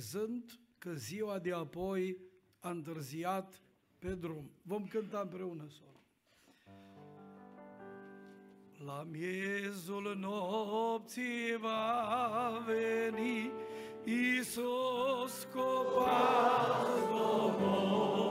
crezând că ziua de apoi a întârziat pe drum. Vom cânta împreună soră. La miezul nopții va veni Iisus copas domor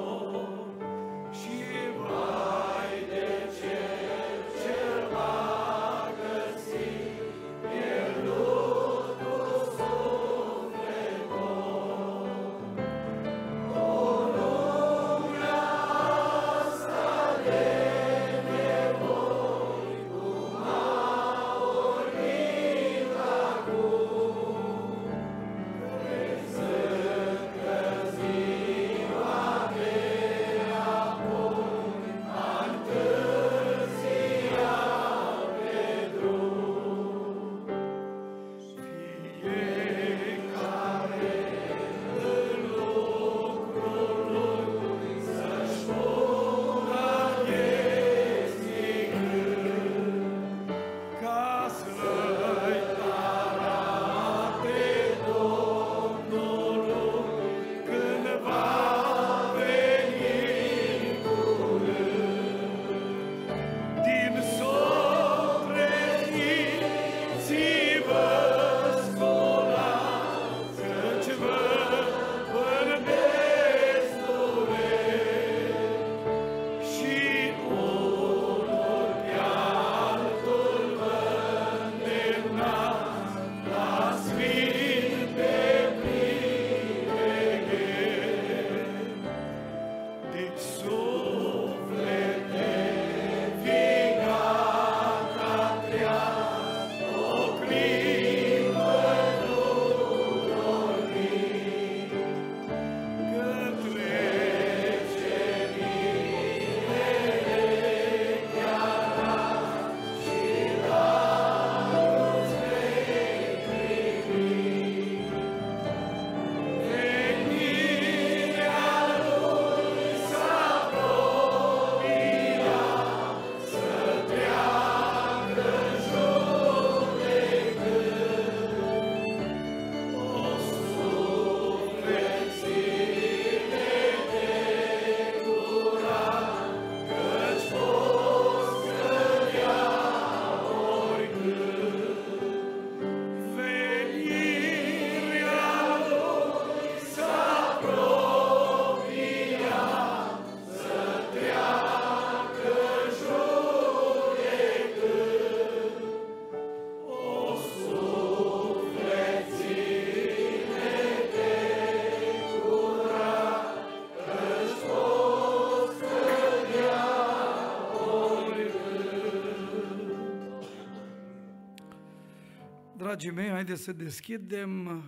Dragii mei, haideți să deschidem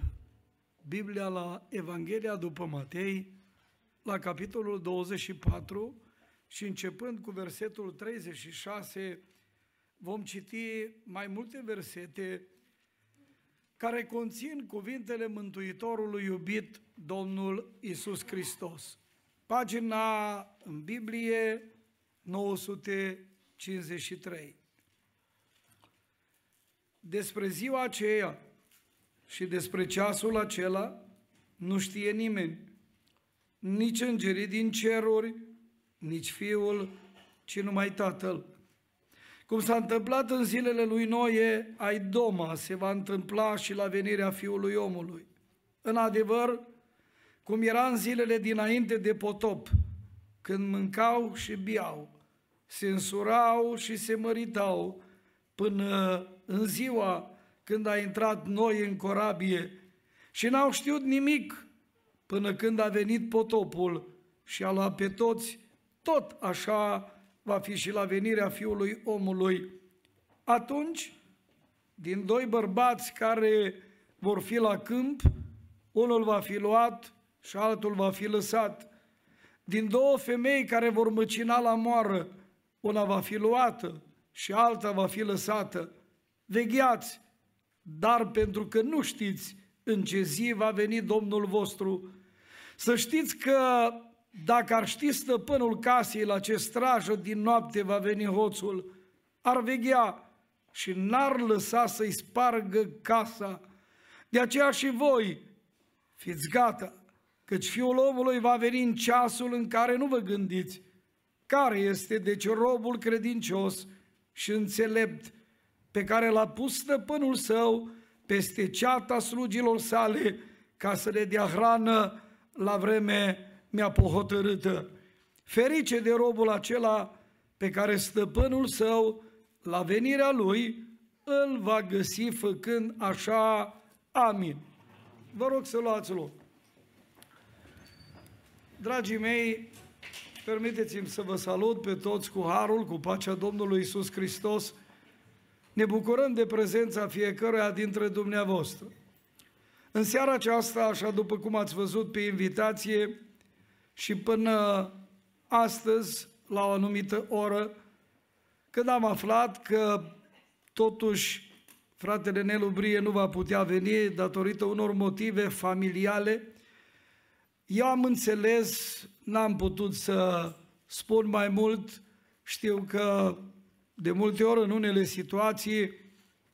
Biblia la Evanghelia după Matei, la capitolul 24 și începând cu versetul 36, vom citi mai multe versete care conțin cuvintele Mântuitorului iubit, Domnul Isus Hristos. Pagina în Biblie 953. Despre ziua aceea și despre ceasul acela nu știe nimeni, nici îngerii din ceruri, nici Fiul, ci numai Tatăl. Cum s-a întâmplat în zilele lui Noe, ai doma, se va întâmpla și la venirea Fiului omului. În adevăr, cum era în zilele dinainte de potop, când mâncau și biau, se însurau și se măritau, până în ziua când a intrat noi în corabie și n-au știut nimic până când a venit potopul și a luat pe toți, tot așa va fi și la venirea Fiului omului. Atunci, din doi bărbați care vor fi la câmp, unul va fi luat și altul va fi lăsat. Din două femei care vor măcina la moară, una va fi luată și alta va fi lăsată. Vegheați, dar pentru că nu știți în ce zi va veni Domnul vostru, să știți că dacă ar ști stăpânul casei la ce strajă din noapte va veni hoțul, ar veghea și n-ar lăsa să-i spargă casa. De aceea și voi, fiți gata, căci Fiul omului va veni în ceasul în care nu vă gândiți, care este deci robul credincios și înțelept pe care l-a pus stăpânul său peste ceata slugilor sale ca să le dea hrană la vreme mi-a pohotărâtă. Ferice de robul acela pe care stăpânul său, la venirea lui, îl va găsi făcând așa. Amin. Vă rog să luați loc. Dragii mei, permiteți-mi să vă salut pe toți cu harul, cu pacea Domnului Isus Hristos. Ne bucurăm de prezența fiecăruia dintre dumneavoastră. În seara aceasta, așa după cum ați văzut pe invitație și până astăzi, la o anumită oră, când am aflat că totuși fratele Nelu Brie nu va putea veni datorită unor motive familiale, eu am înțeles, n-am putut să spun mai mult, știu că de multe ori în unele situații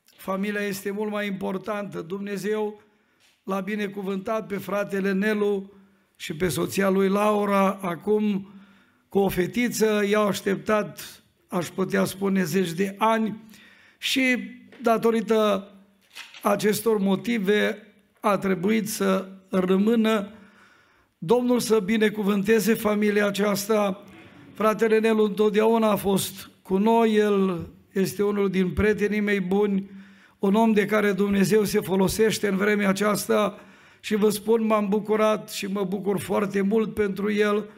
familia este mult mai importantă. Dumnezeu l-a binecuvântat pe fratele Nelu și pe soția lui Laura, acum cu o fetiță, i-au așteptat, aș putea spune, zeci de ani și datorită acestor motive a trebuit să rămână Domnul să binecuvânteze familia aceasta. Fratele Nelu întotdeauna a fost cu noi, el este unul din prietenii mei buni, un om de care Dumnezeu se folosește în vremea aceasta și vă spun, m-am bucurat și mă bucur foarte mult pentru el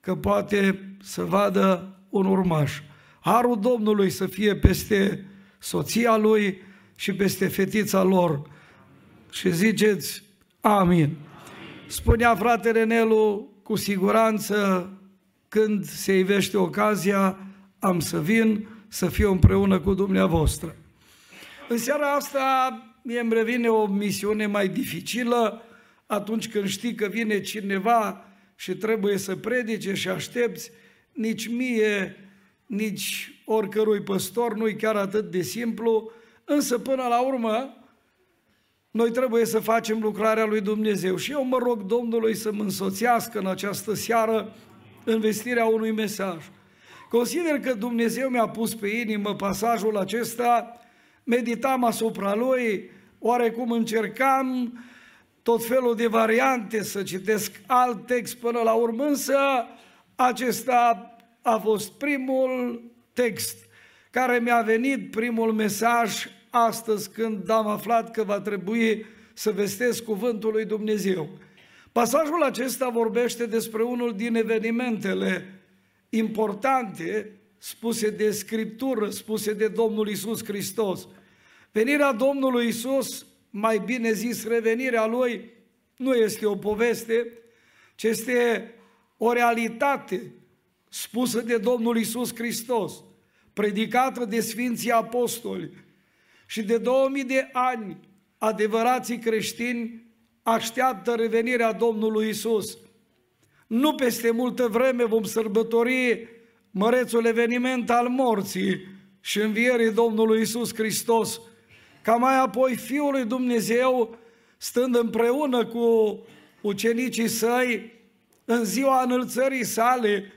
că poate să vadă un urmaș. Harul Domnului să fie peste soția lui și peste fetița lor. Și ziceți, amin. Spunea fratele Nelu, cu siguranță, când se ivește ocazia, am să vin să fiu împreună cu dumneavoastră. În seara asta mie îmi revine o misiune mai dificilă atunci când știi că vine cineva și trebuie să predice și aștepți, nici mie, nici oricărui păstor nu-i chiar atât de simplu, însă până la urmă noi trebuie să facem lucrarea lui Dumnezeu și eu mă rog Domnului să mă însoțească în această seară în vestirea unui mesaj. Consider că Dumnezeu mi-a pus pe inimă pasajul acesta, meditam asupra lui, oarecum încercam tot felul de variante să citesc alt text până la urmă, însă acesta a fost primul text care mi-a venit, primul mesaj astăzi când am aflat că va trebui să vestesc cuvântul lui Dumnezeu. Pasajul acesta vorbește despre unul din evenimentele importante spuse de Scriptură, spuse de Domnul Isus Hristos. Venirea Domnului Isus, mai bine zis revenirea Lui, nu este o poveste, ci este o realitate spusă de Domnul Isus Hristos, predicată de Sfinții Apostoli, și de 2000 de ani adevărații creștini așteaptă revenirea Domnului Isus. Nu peste multă vreme vom sărbători mărețul eveniment al morții și învierii Domnului Isus Hristos, ca mai apoi Fiul lui Dumnezeu, stând împreună cu ucenicii săi, în ziua înălțării sale,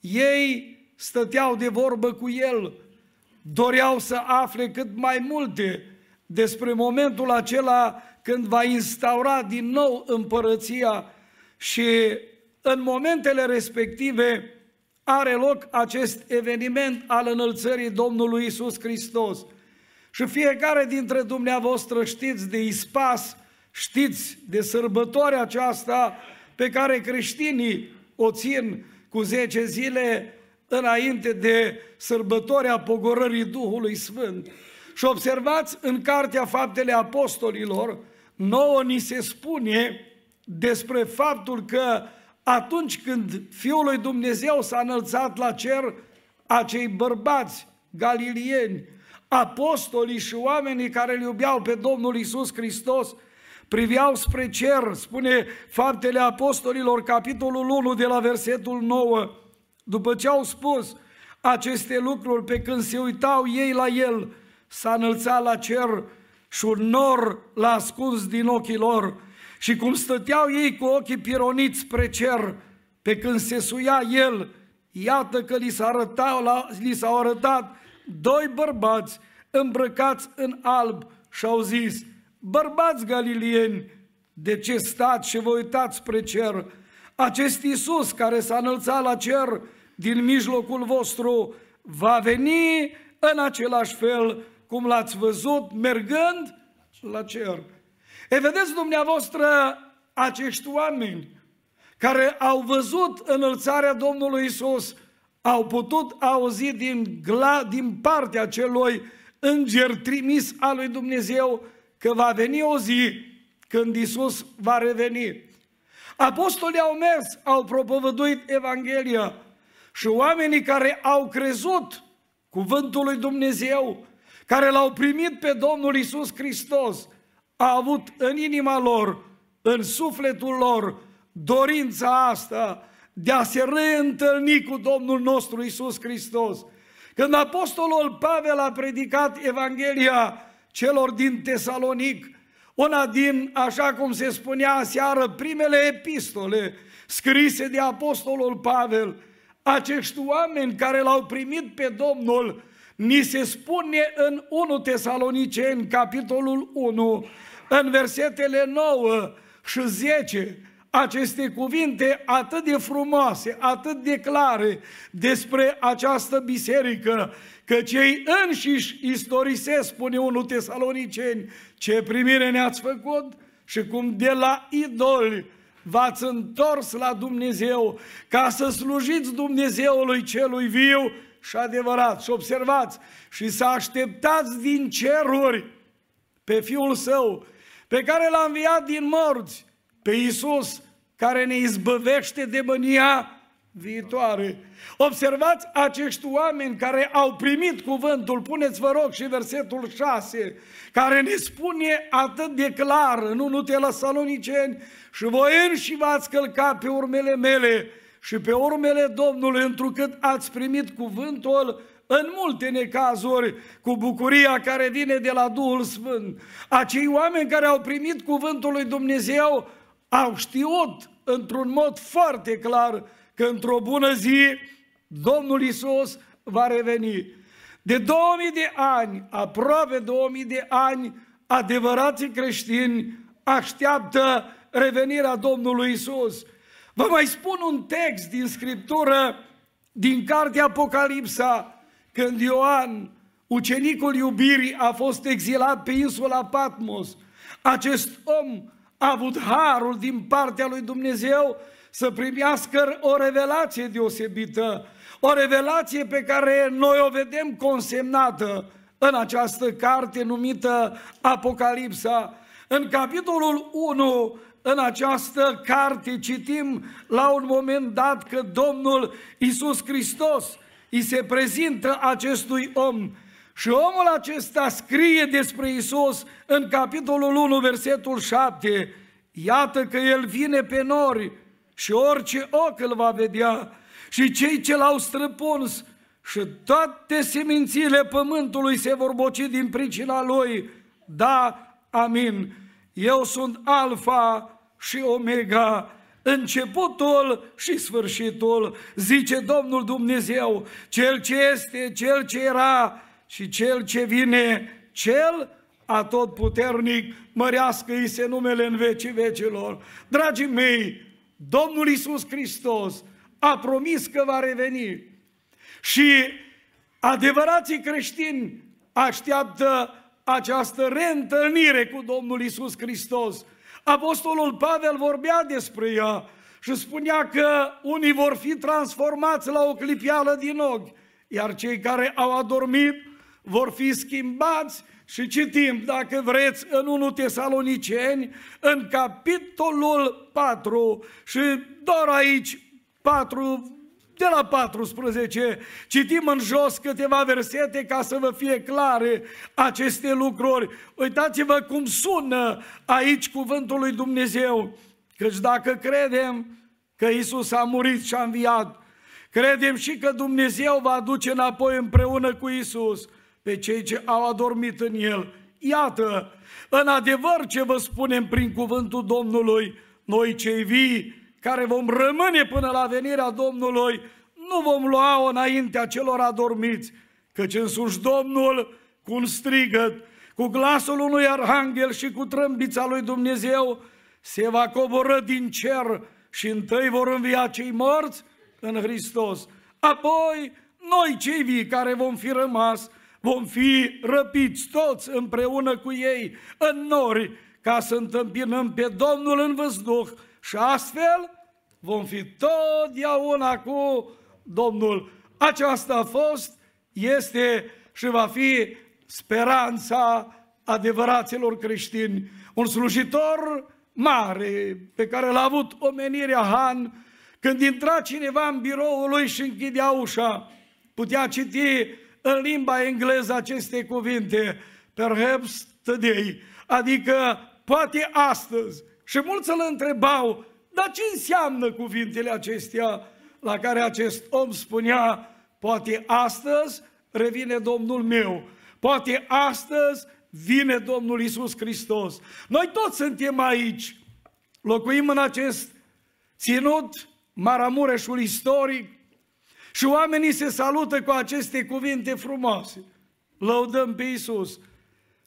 ei stăteau de vorbă cu El, doreau să afle cât mai multe despre momentul acela când va instaura din nou împărăția și în momentele respective are loc acest eveniment al înălțării Domnului Isus Hristos. Și fiecare dintre dumneavoastră știți de ispas, știți de sărbătoarea aceasta pe care creștinii o țin cu 10 zile înainte de sărbătoarea pogorării Duhului Sfânt. Și observați în Cartea Faptele Apostolilor, nouă ni se spune despre faptul că atunci când Fiul lui Dumnezeu s-a înălțat la cer, acei bărbați galilieni, apostolii și oamenii care îl iubeau pe Domnul Isus Hristos, priveau spre cer, spune Faptele Apostolilor, capitolul 1 de la versetul 9, după ce au spus aceste lucruri, pe când se uitau ei la el, s-a înălțat la cer și un nor l-a ascuns din ochii lor Și cum stăteau ei cu ochii pironiți spre cer, pe când se suia el, iată că li, s-a arătat, li s-au arătat doi bărbați îmbrăcați în alb și au zis, bărbați galilieni, de ce stați și vă uitați spre cer? Acest Iisus care s-a înălțat la cer din mijlocul vostru va veni în același fel cum l-ați văzut mergând la cer. E vedeți dumneavoastră acești oameni care au văzut înălțarea Domnului Isus, au putut auzi din, gla, din partea celui înger trimis al lui Dumnezeu că va veni o zi când Isus va reveni. Apostolii au mers, au propovăduit Evanghelia și oamenii care au crezut cuvântul lui Dumnezeu, care l-au primit pe Domnul Isus Hristos, a avut în inima lor, în sufletul lor, dorința asta de a se reîntâlni cu Domnul nostru Isus Hristos. Când Apostolul Pavel a predicat Evanghelia celor din Tesalonic, una din, așa cum se spunea aseară, primele epistole scrise de Apostolul Pavel, acești oameni care l-au primit pe Domnul, ni se spune în 1 Tesaloniceni, capitolul 1, în versetele 9 și 10, aceste cuvinte atât de frumoase, atât de clare despre această biserică, că cei înșiși istorisesc, spune unul tesaloniceni, ce primire ne-ați făcut și cum de la idoli v-ați întors la Dumnezeu ca să slujiți Dumnezeului celui viu și adevărat. Și observați, și să așteptați din ceruri pe Fiul Său, pe care l-a înviat din morți, pe Iisus, care ne izbăvește de mânia viitoare. Observați acești oameni care au primit cuvântul, puneți vă rog și versetul 6, care ne spune atât de clar în 1 Tesaloniceni, și voi înși v-ați călcat pe urmele mele și pe urmele Domnului, întrucât ați primit cuvântul în multe necazuri, cu bucuria care vine de la Duhul Sfânt. Acei oameni care au primit cuvântul lui Dumnezeu au știut într-un mod foarte clar că într-o bună zi Domnul Isus va reveni. De 2000 de ani, aproape 2000 de ani, adevărații creștini așteaptă revenirea Domnului Isus. Vă mai spun un text din Scriptură, din cartea Apocalipsa, când Ioan, ucenicul iubirii, a fost exilat pe insula Patmos. Acest om a avut harul din partea lui Dumnezeu să primească o revelație deosebită, o revelație pe care noi o vedem consemnată în această carte numită Apocalipsa. În capitolul 1, în această carte, citim la un moment dat că Domnul Isus Hristos îi se prezintă acestui om și omul acesta scrie despre Isus în capitolul 1, versetul 7. Iată că El vine pe nori și orice ochi îl va vedea și cei ce l-au străpuns și toate semințiile pământului se vor boci din pricina lui. Da, amin. Eu sunt Alfa și Omega, începutul și sfârșitul, zice Domnul Dumnezeu, Cel ce este, Cel ce era și Cel ce vine, Cel atotputernic, mărească-i se numele în vecii vecilor. Dragii mei, Domnul Isus Hristos a promis că va reveni și adevărații creștini așteaptă această reîntâlnire cu Domnul Isus Hristos. Apostolul Pavel vorbea despre ea și spunea că unii vor fi transformați la o clipială din ochi, iar cei care au adormit vor fi schimbați și citim, dacă vreți, în 1 Tesaloniceni, în capitolul 4 și doar aici 4 de la 14, citim în jos câteva versete ca să vă fie clare aceste lucruri. Uitați-vă cum sună aici cuvântul lui Dumnezeu. Căci dacă credem că Isus a murit și a înviat, credem și că Dumnezeu va aduce înapoi împreună cu Isus pe cei ce au adormit în El. Iată, în adevăr ce vă spunem prin cuvântul Domnului, noi cei vii, care vom rămâne până la venirea Domnului, nu vom lua-o înaintea celor adormiți, căci însuși Domnul, cu un strigăt, cu glasul unui arhanghel și cu trâmbița lui Dumnezeu, se va coboră din cer și întâi vor învia cei morți în Hristos. Apoi, noi cei vii care vom fi rămas, vom fi răpiți toți împreună cu ei în nori, ca să întâmpinăm pe Domnul în văzduh și astfel vom fi totdeauna cu Domnul. Aceasta a fost, este și va fi speranța adevăraților creștini. Un slujitor mare pe care l-a avut omenirea Han, când intra cineva în biroul lui și închidea ușa, putea citi în limba engleză aceste cuvinte, perhaps today, adică poate astăzi. Și mulți îl întrebau, dar ce înseamnă cuvintele acestea? La care acest om spunea, poate astăzi revine Domnul meu, poate astăzi vine Domnul Isus Hristos. Noi toți suntem aici, locuim în acest ținut, Maramureșul istoric, și oamenii se salută cu aceste cuvinte frumoase. Lăudăm pe Isus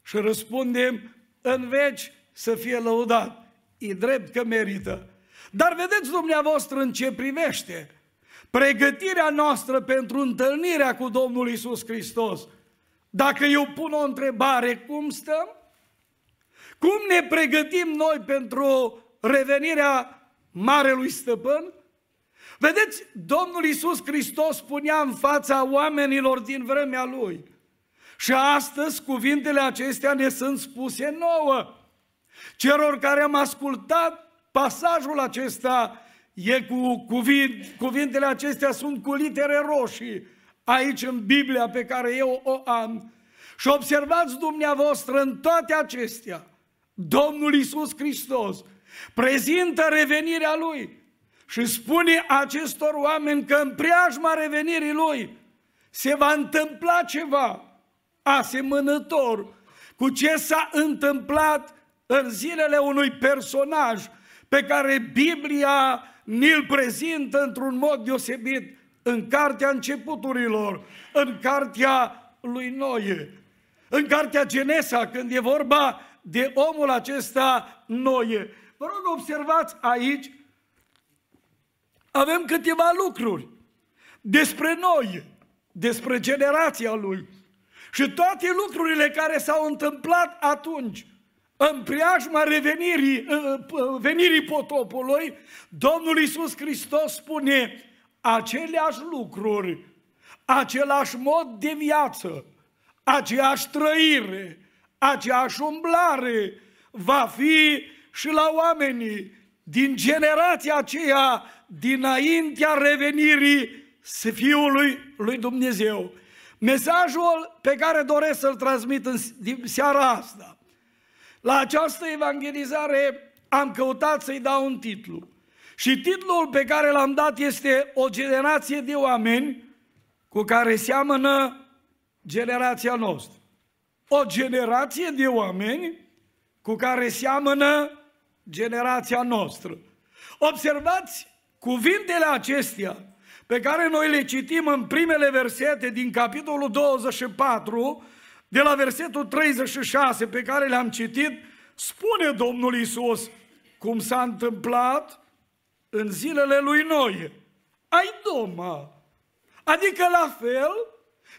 și răspundem în veci să fie lăudat. E drept că merită. Dar vedeți dumneavoastră în ce privește pregătirea noastră pentru întâlnirea cu Domnul Isus Hristos. Dacă eu pun o întrebare, cum stăm? Cum ne pregătim noi pentru revenirea Marelui Stăpân? Vedeți, Domnul Isus Hristos spunea în fața oamenilor din vremea Lui. Și astăzi cuvintele acestea ne sunt spuse nouă. Celor care am ascultat pasajul acesta e cu cuvint, cuvintele acestea sunt cu litere roșii aici în Biblia pe care eu o am. Și observați dumneavoastră în toate acestea, Domnul Isus Hristos prezintă revenirea Lui și spune acestor oameni că în preajma revenirii Lui se va întâmpla ceva asemănător cu ce s-a întâmplat în zilele unui personaj pe care Biblia ni-l prezintă într-un mod deosebit în cartea începuturilor, în cartea lui Noie, în cartea Genesa, când e vorba de omul acesta Noie. Vă rog, observați aici, avem câteva lucruri despre noi, despre generația lui și toate lucrurile care s-au întâmplat atunci în preajma revenirii, venirii potopului, Domnul Iisus Hristos spune aceleași lucruri, același mod de viață, aceeași trăire, aceeași umblare va fi și la oamenii din generația aceea dinaintea revenirii Fiului lui Dumnezeu. Mesajul pe care doresc să-l transmit în seara asta la această evangelizare am căutat să-i dau un titlu. Și titlul pe care l-am dat este O generație de oameni cu care seamănă generația noastră. O generație de oameni cu care seamănă generația noastră. Observați cuvintele acestea pe care noi le citim în primele versete din capitolul 24 de la versetul 36 pe care le-am citit, spune Domnul Isus cum s-a întâmplat în zilele lui Noe. Ai doma. Adică la fel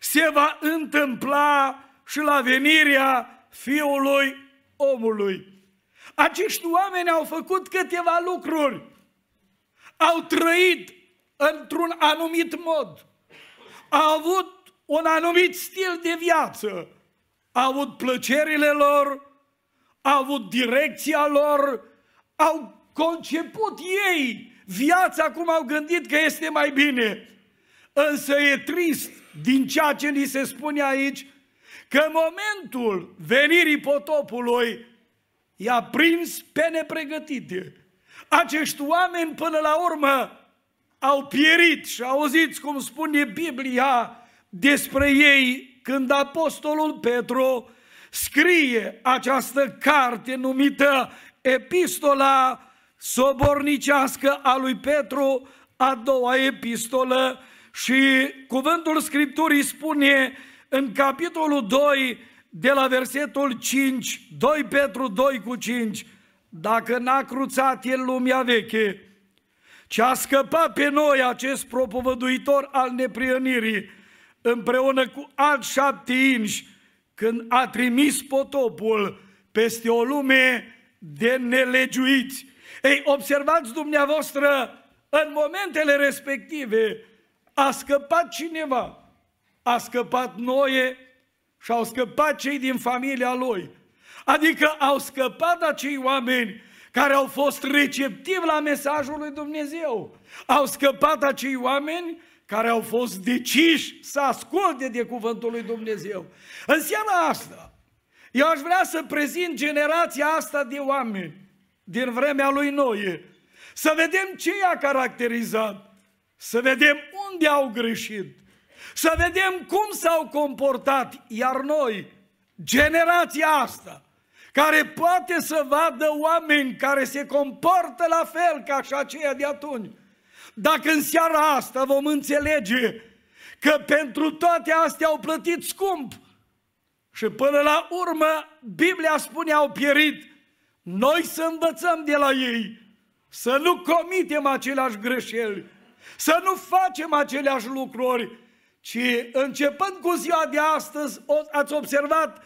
se va întâmpla și la venirea Fiului omului. Acești oameni au făcut câteva lucruri. Au trăit într-un anumit mod. Au avut un anumit stil de viață au avut plăcerile lor, au avut direcția lor, au conceput ei viața cum au gândit că este mai bine. Însă e trist din ceea ce ni se spune aici, că în momentul venirii potopului i-a prins pe nepregătite. Acești oameni până la urmă au pierit și auziți cum spune Biblia despre ei când apostolul Petru scrie această carte numită Epistola sobornicească a lui Petru, a doua epistolă și cuvântul Scripturii spune în capitolul 2 de la versetul 5, 2 Petru 2 cu 5, dacă n-a cruțat el lumea veche, ce a scăpat pe noi acest propovăduitor al neprionirii, împreună cu alți șapte inși, când a trimis potopul peste o lume de nelegiuiți. Ei, observați dumneavoastră, în momentele respective a scăpat cineva, a scăpat Noe și au scăpat cei din familia lui. Adică au scăpat acei oameni care au fost receptivi la mesajul lui Dumnezeu. Au scăpat acei oameni care au fost deciși să asculte de cuvântul lui Dumnezeu. Înseamnă asta. Eu aș vrea să prezint generația asta de oameni din vremea lui Noe. Să vedem ce i-a caracterizat. Să vedem unde au greșit. Să vedem cum s-au comportat. Iar noi, generația asta, care poate să vadă oameni care se comportă la fel ca și aceia de atunci, dacă în seara asta vom înțelege că pentru toate astea au plătit scump și până la urmă Biblia spune au pierit, noi să învățăm de la ei, să nu comitem aceleași greșeli, să nu facem aceleași lucruri, ci începând cu ziua de astăzi, ați observat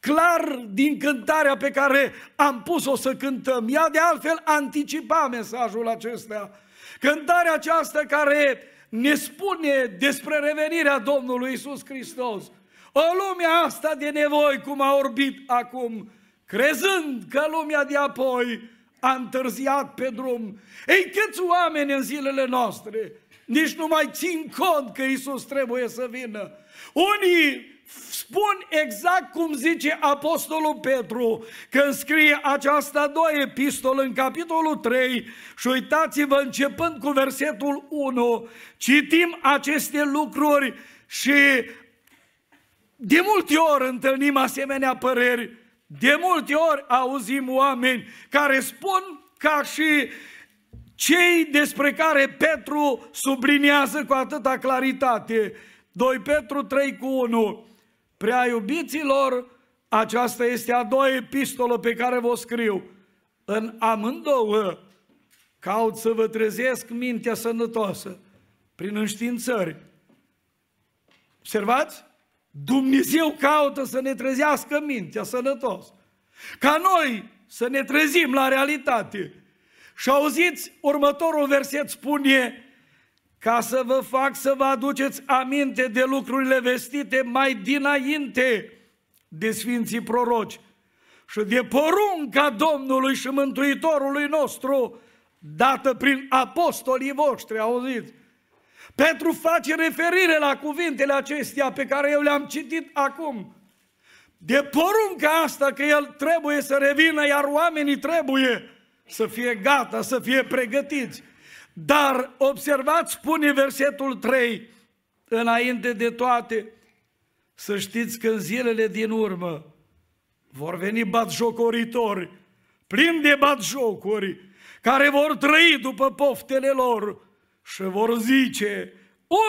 clar din cântarea pe care am pus-o să cântăm. Ea de altfel anticipa mesajul acesta. Cântarea aceasta care ne spune despre revenirea Domnului Isus Hristos. O lume asta de nevoi, cum a orbit acum, crezând că lumea de apoi a întârziat pe drum. Ei, câți oameni în zilele noastre nici nu mai țin cont că Isus trebuie să vină. Unii spun exact cum zice Apostolul Petru când scrie această a doua epistolă în capitolul 3 și uitați-vă începând cu versetul 1, citim aceste lucruri și de multe ori întâlnim asemenea păreri, de multe ori auzim oameni care spun ca și cei despre care Petru subliniază cu atâta claritate. 2 Petru 3 cu 1. Prea iubiților, aceasta este a doua epistolă pe care vă scriu. În amândouă caut să vă trezesc mintea sănătoasă prin înștiințări. Observați? Dumnezeu caută să ne trezească mintea sănătos. Ca noi să ne trezim la realitate. Și auziți, următorul verset spune, ca să vă fac să vă aduceți aminte de lucrurile vestite mai dinainte de Sfinții Proroci și de porunca Domnului și Mântuitorului nostru, dată prin apostolii voștri, auziți? Petru face referire la cuvintele acestea pe care eu le-am citit acum. De porunca asta că el trebuie să revină, iar oamenii trebuie să fie gata, să fie pregătiți. Dar observați, spune versetul 3, înainte de toate, să știți că în zilele din urmă vor veni batjocoritori, plini de batjocuri, care vor trăi după poftele lor și vor zice,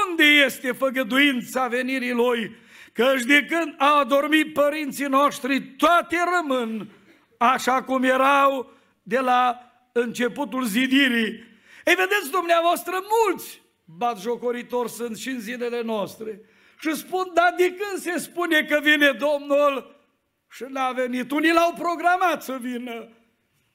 unde este făgăduința venirii lui? Căci de când au adormit părinții noștri, toate rămân așa cum erau de la începutul zidirii. Ei, vedeți dumneavoastră, mulți batjocoritori sunt și în zilele noastre. Și spun, dar de când se spune că vine Domnul și n-a venit? Unii l-au programat să vină.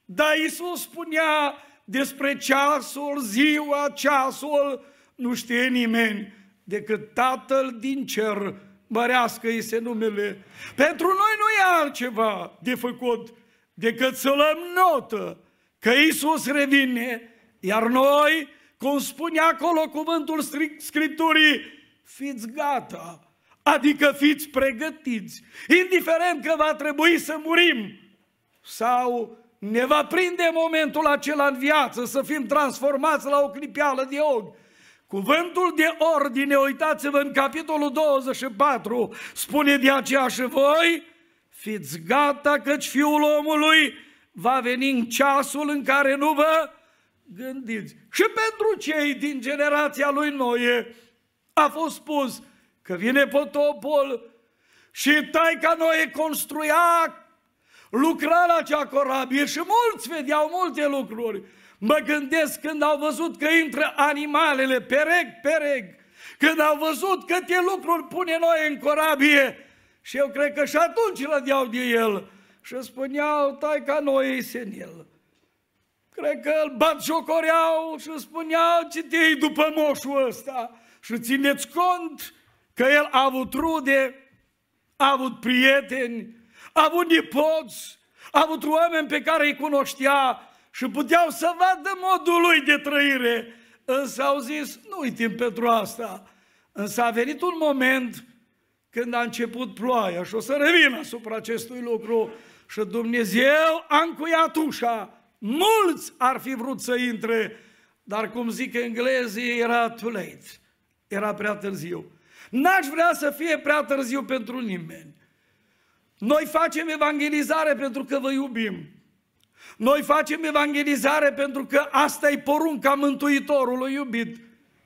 Dar Iisus spunea despre ceasul, ziua, ceasul, nu știe nimeni decât Tatăl din cer, mărească-i se numele. Pentru noi nu e altceva de făcut decât să luăm notă că Iisus revine iar noi, cum spune acolo cuvântul Scripturii, fiți gata, adică fiți pregătiți, indiferent că va trebui să murim sau ne va prinde momentul acela în viață să fim transformați la o clipeală de ochi. Cuvântul de ordine, uitați-vă în capitolul 24, spune de aceea și voi fiți gata căci fiul omului va veni în ceasul în care nu vă gândiți. Și pentru cei din generația lui Noe a fost spus că vine potopul și taica Noe construia, lucra la acea corabie și mulți vedeau multe lucruri. Mă gândesc când au văzut că intră animalele, pereg, pereg, când au văzut câte lucruri pune noi în corabie, și eu cred că și atunci rădeau de el și spuneau, tai ca noi senil. Cred că îl bat jocoreau și spuneau, ce te după moșul ăsta? Și țineți cont că el a avut rude, a avut prieteni, a avut nepoți, a avut oameni pe care îi cunoștea și puteau să vadă modul lui de trăire. Însă au zis, nu uitim pentru asta. Însă a venit un moment când a început ploaia și o să revin asupra acestui lucru și Dumnezeu a încuiat ușa. Mulți ar fi vrut să intre, dar cum zic englezii, era too late. Era prea târziu. N-aș vrea să fie prea târziu pentru nimeni. Noi facem evangelizare pentru că vă iubim. Noi facem evangelizare pentru că asta e porunca Mântuitorului iubit.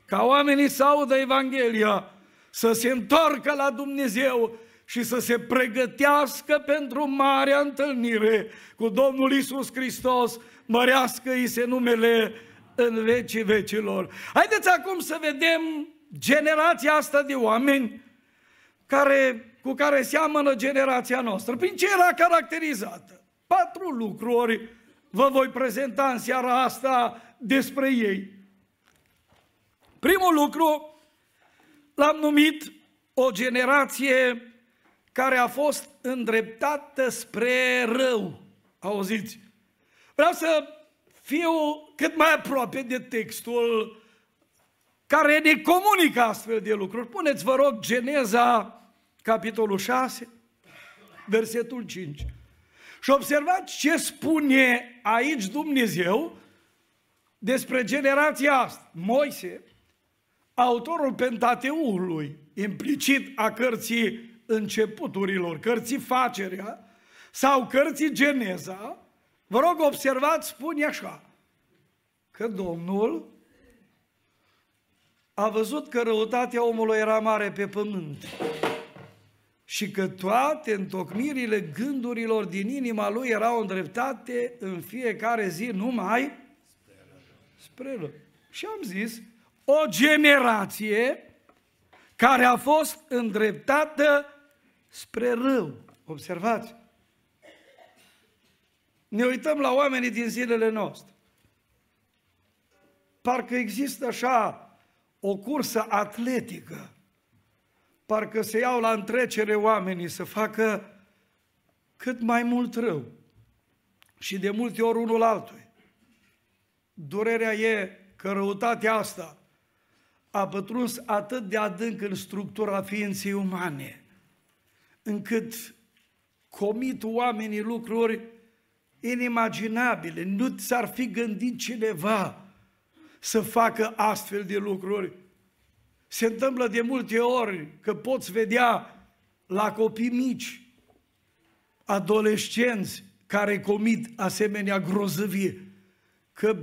Ca oamenii să audă Evanghelia, să se întoarcă la Dumnezeu și să se pregătească pentru marea întâlnire cu Domnul Isus Hristos, mărească-i se numele în vecii vecilor. Haideți acum să vedem generația asta de oameni care, cu care seamănă generația noastră. Prin ce era caracterizată? Patru lucruri vă voi prezenta în seara asta despre ei. Primul lucru, l-am numit o generație care a fost îndreptată spre rău. Auziți? Vreau să fiu cât mai aproape de textul care ne comunică astfel de lucruri. Puneți, vă rog, Geneza, capitolul 6, versetul 5. Și observați ce spune aici Dumnezeu despre generația asta. Moise, autorul Pentateului, implicit a cărții începuturilor, cărții facerea sau cărții Geneza, vă rog observați, spune așa, că Domnul a văzut că răutatea omului era mare pe pământ și că toate întocmirile gândurilor din inima lui erau îndreptate în fiecare zi numai spre rău. Și am zis, o generație care a fost îndreptată spre rău. Observați! Ne uităm la oamenii din zilele noastre. Parcă există așa o cursă atletică. Parcă se iau la întrecere oamenii să facă cât mai mult rău. Și de multe ori unul altul. Durerea e că răutatea asta a pătruns atât de adânc în structura ființei umane, încât comit oamenii lucruri inimaginabile. Nu ți-ar fi gândit cineva să facă astfel de lucruri. Se întâmplă de multe ori că poți vedea la copii mici, adolescenți care comit asemenea grozăvie, că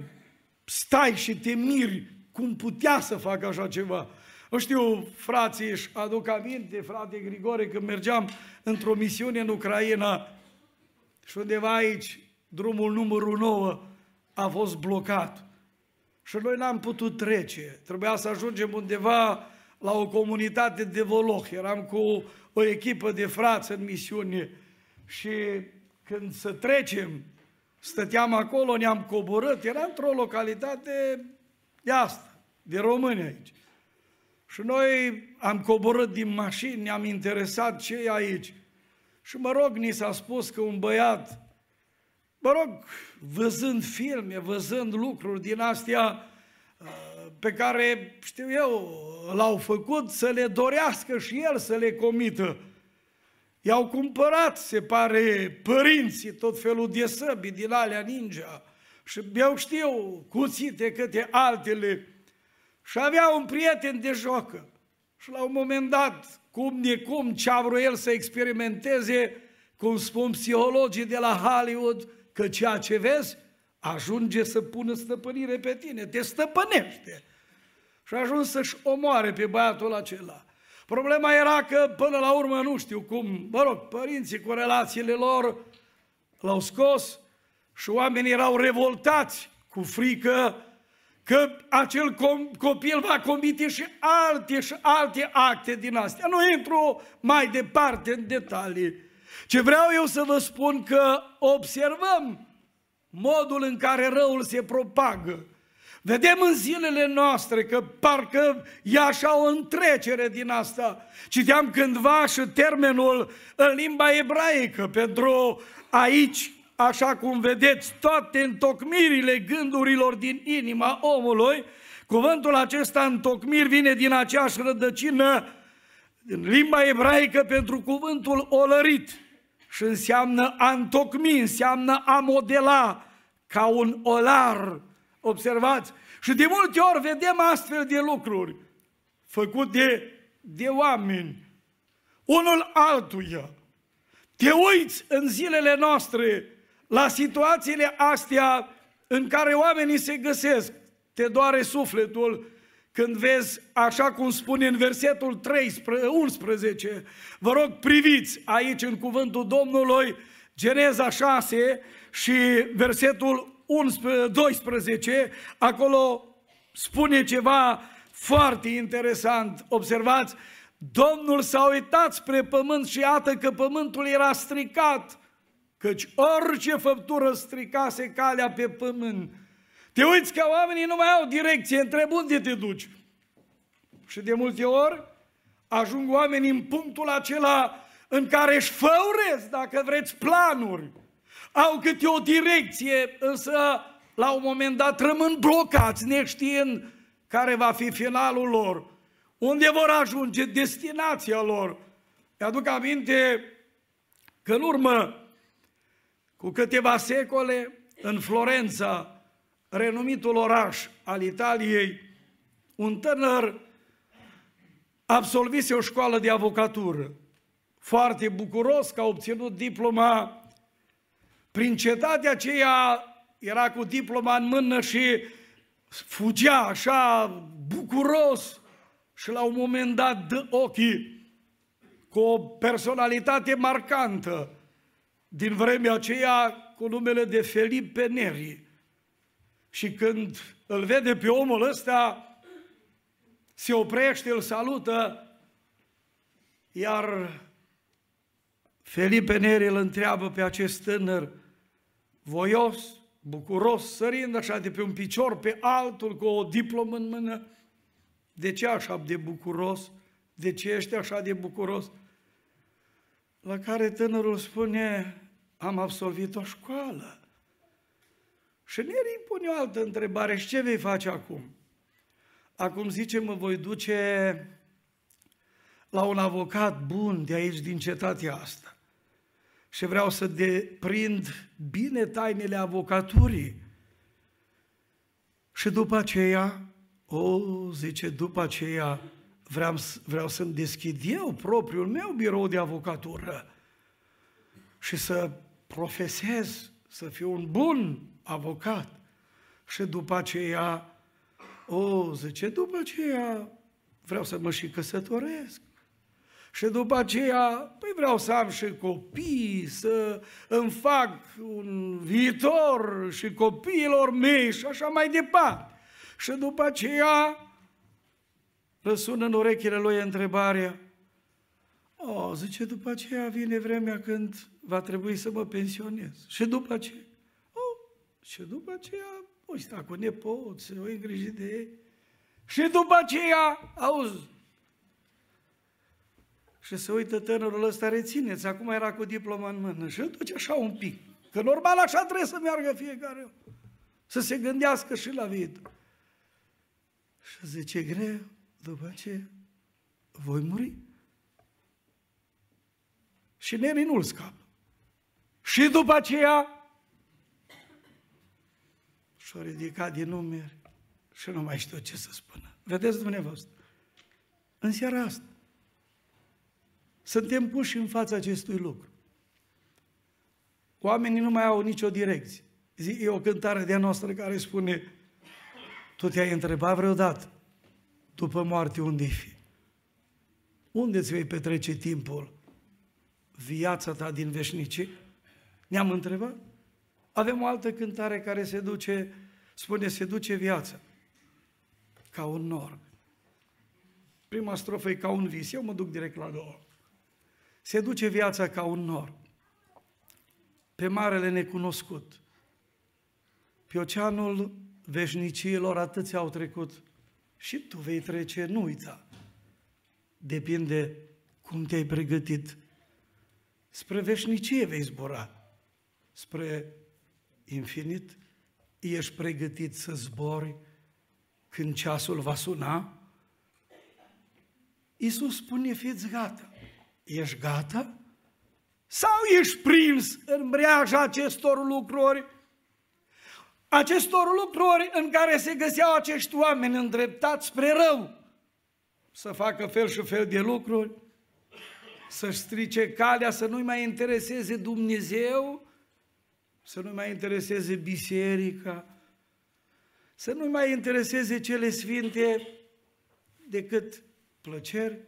stai și te miri cum putea să facă așa ceva. Nu știu, frații își aduc aminte, frate Grigore, când mergeam într-o misiune în Ucraina și undeva aici, drumul numărul 9 a fost blocat. Și noi n-am putut trece. Trebuia să ajungem undeva la o comunitate de Voloh. Eram cu o echipă de frați în misiune și când să trecem, stăteam acolo, ne-am coborât, era într-o localitate de asta, de români aici. Și noi am coborât din mașini, ne-am interesat ce e aici. Și mă rog, ni s-a spus că un băiat mă rog, văzând filme, văzând lucruri din astea uh, pe care, știu eu, l-au făcut să le dorească și el să le comită. I-au cumpărat, se pare, părinții tot felul de săbi din alea ninja și eu știu cuțite câte altele și avea un prieten de jocă și la un moment dat, cum de cum, ce a vrut el să experimenteze, cum spun psihologii de la Hollywood, că ceea ce vezi ajunge să pună stăpânire pe tine, te stăpânește. Și a ajuns să-și omoare pe băiatul acela. Problema era că până la urmă nu știu cum, mă rog, părinții cu relațiile lor l-au scos și oamenii erau revoltați cu frică că acel copil va comite și alte și alte acte din astea. Nu intru mai departe în detalii. Ce vreau eu să vă spun că observăm modul în care răul se propagă. Vedem în zilele noastre că parcă e așa o întrecere din asta. Citeam cândva și termenul în limba ebraică pentru aici, așa cum vedeți, toate întocmirile gândurilor din inima omului. Cuvântul acesta întocmiri vine din aceeași rădăcină în limba ebraică pentru cuvântul olărit și înseamnă a întocmi, înseamnă a modela ca un olar. Observați? Și de multe ori vedem astfel de lucruri făcute de oameni, unul altuia. Te uiți în zilele noastre la situațiile astea în care oamenii se găsesc, te doare sufletul când vezi, așa cum spune în versetul 13, 11, vă rog priviți aici în cuvântul Domnului, Geneza 6 și versetul 11, 12, acolo spune ceva foarte interesant. Observați, Domnul s-a uitat spre pământ și iată că pământul era stricat, căci orice făptură stricase calea pe pământ. Te uiți că oamenii nu mai au direcție, întreb unde te duci. Și de multe ori ajung oamenii în punctul acela în care își făuresc, dacă vreți, planuri. Au câte o direcție, însă la un moment dat rămân blocați, neștiind care va fi finalul lor, unde vor ajunge destinația lor. Mi-aduc aminte că în urmă cu câteva secole, în Florența, renumitul oraș al Italiei, un tânăr absolvise o școală de avocatură. Foarte bucuros că a obținut diploma. Prin cetatea aceea era cu diploma în mână și fugea așa bucuros și la un moment dat dă ochii cu o personalitate marcantă din vremea aceea cu numele de Felipe Neri. Și când îl vede pe omul ăsta, se oprește, îl salută, iar Felipe Neri îl întreabă pe acest tânăr, voios, bucuros, sărind așa de pe un picior pe altul cu o diplomă în mână, de ce așa de bucuros? De ce ești așa de bucuros? La care tânărul spune, am absolvit o școală. Și Neri pune o altă întrebare, și ce vei face acum? Acum zice, mă voi duce la un avocat bun de aici, din cetatea asta. Și vreau să deprind bine tainele avocaturii. Și după aceea, o, zice, după aceea vreau, vreau să-mi deschid eu propriul meu birou de avocatură și să profesez, să fiu un bun avocat. Și după aceea o, zice, după aceea vreau să mă și căsătoresc. Și după aceea, păi vreau să am și copii, să îmi fac un viitor și copiilor mei și așa mai departe. Și după aceea, răsună în urechile lui întrebarea, o, zice, după aceea vine vremea când va trebui să mă pensionez. Și după aceea, o, și după aceea voi sta cu nepoți, voi îngriji de ei. Și după aceea, auzi, și se uită tânărul ăsta, rețineți, acum era cu diploma în mână și îl duce așa un pic. Că normal așa trebuie să meargă fiecare. Să se gândească și la viitor. Și zice, greu, după ce voi muri. Și Neri nu-l scapă. Și după aceea și-a ridicat din numeri și nu mai știu ce să spună. Vedeți dumneavoastră, în seara asta, suntem puși în fața acestui lucru. oamenii nu mai au nicio direcție. E o cântare de-a noastră care spune, tu te-ai întrebat vreodată, după moarte, unde fi? Unde îți vei petrece timpul? Viața ta din veșnicie? Ne-am întrebat? Avem o altă cântare care se duce, spune, se duce viața ca un nor. Prima strofă e ca un vis, eu mă duc direct la două. Se duce viața ca un nor, pe marele necunoscut, pe oceanul veșniciilor atâția au trecut și tu vei trece, nu uita. Depinde cum te-ai pregătit. Spre veșnicie vei zbura, spre infinit. Ești pregătit să zbori când ceasul va suna? Iisus spune, fiți gata. Ești gata? Sau ești prins în breaja acestor lucruri? Acestor lucruri în care se găseau acești oameni îndreptați spre rău, să facă fel și fel de lucruri, să-și strice calea, să nu-i mai intereseze Dumnezeu, să nu-i mai intereseze biserica, să nu-i mai intereseze cele sfinte decât plăceri,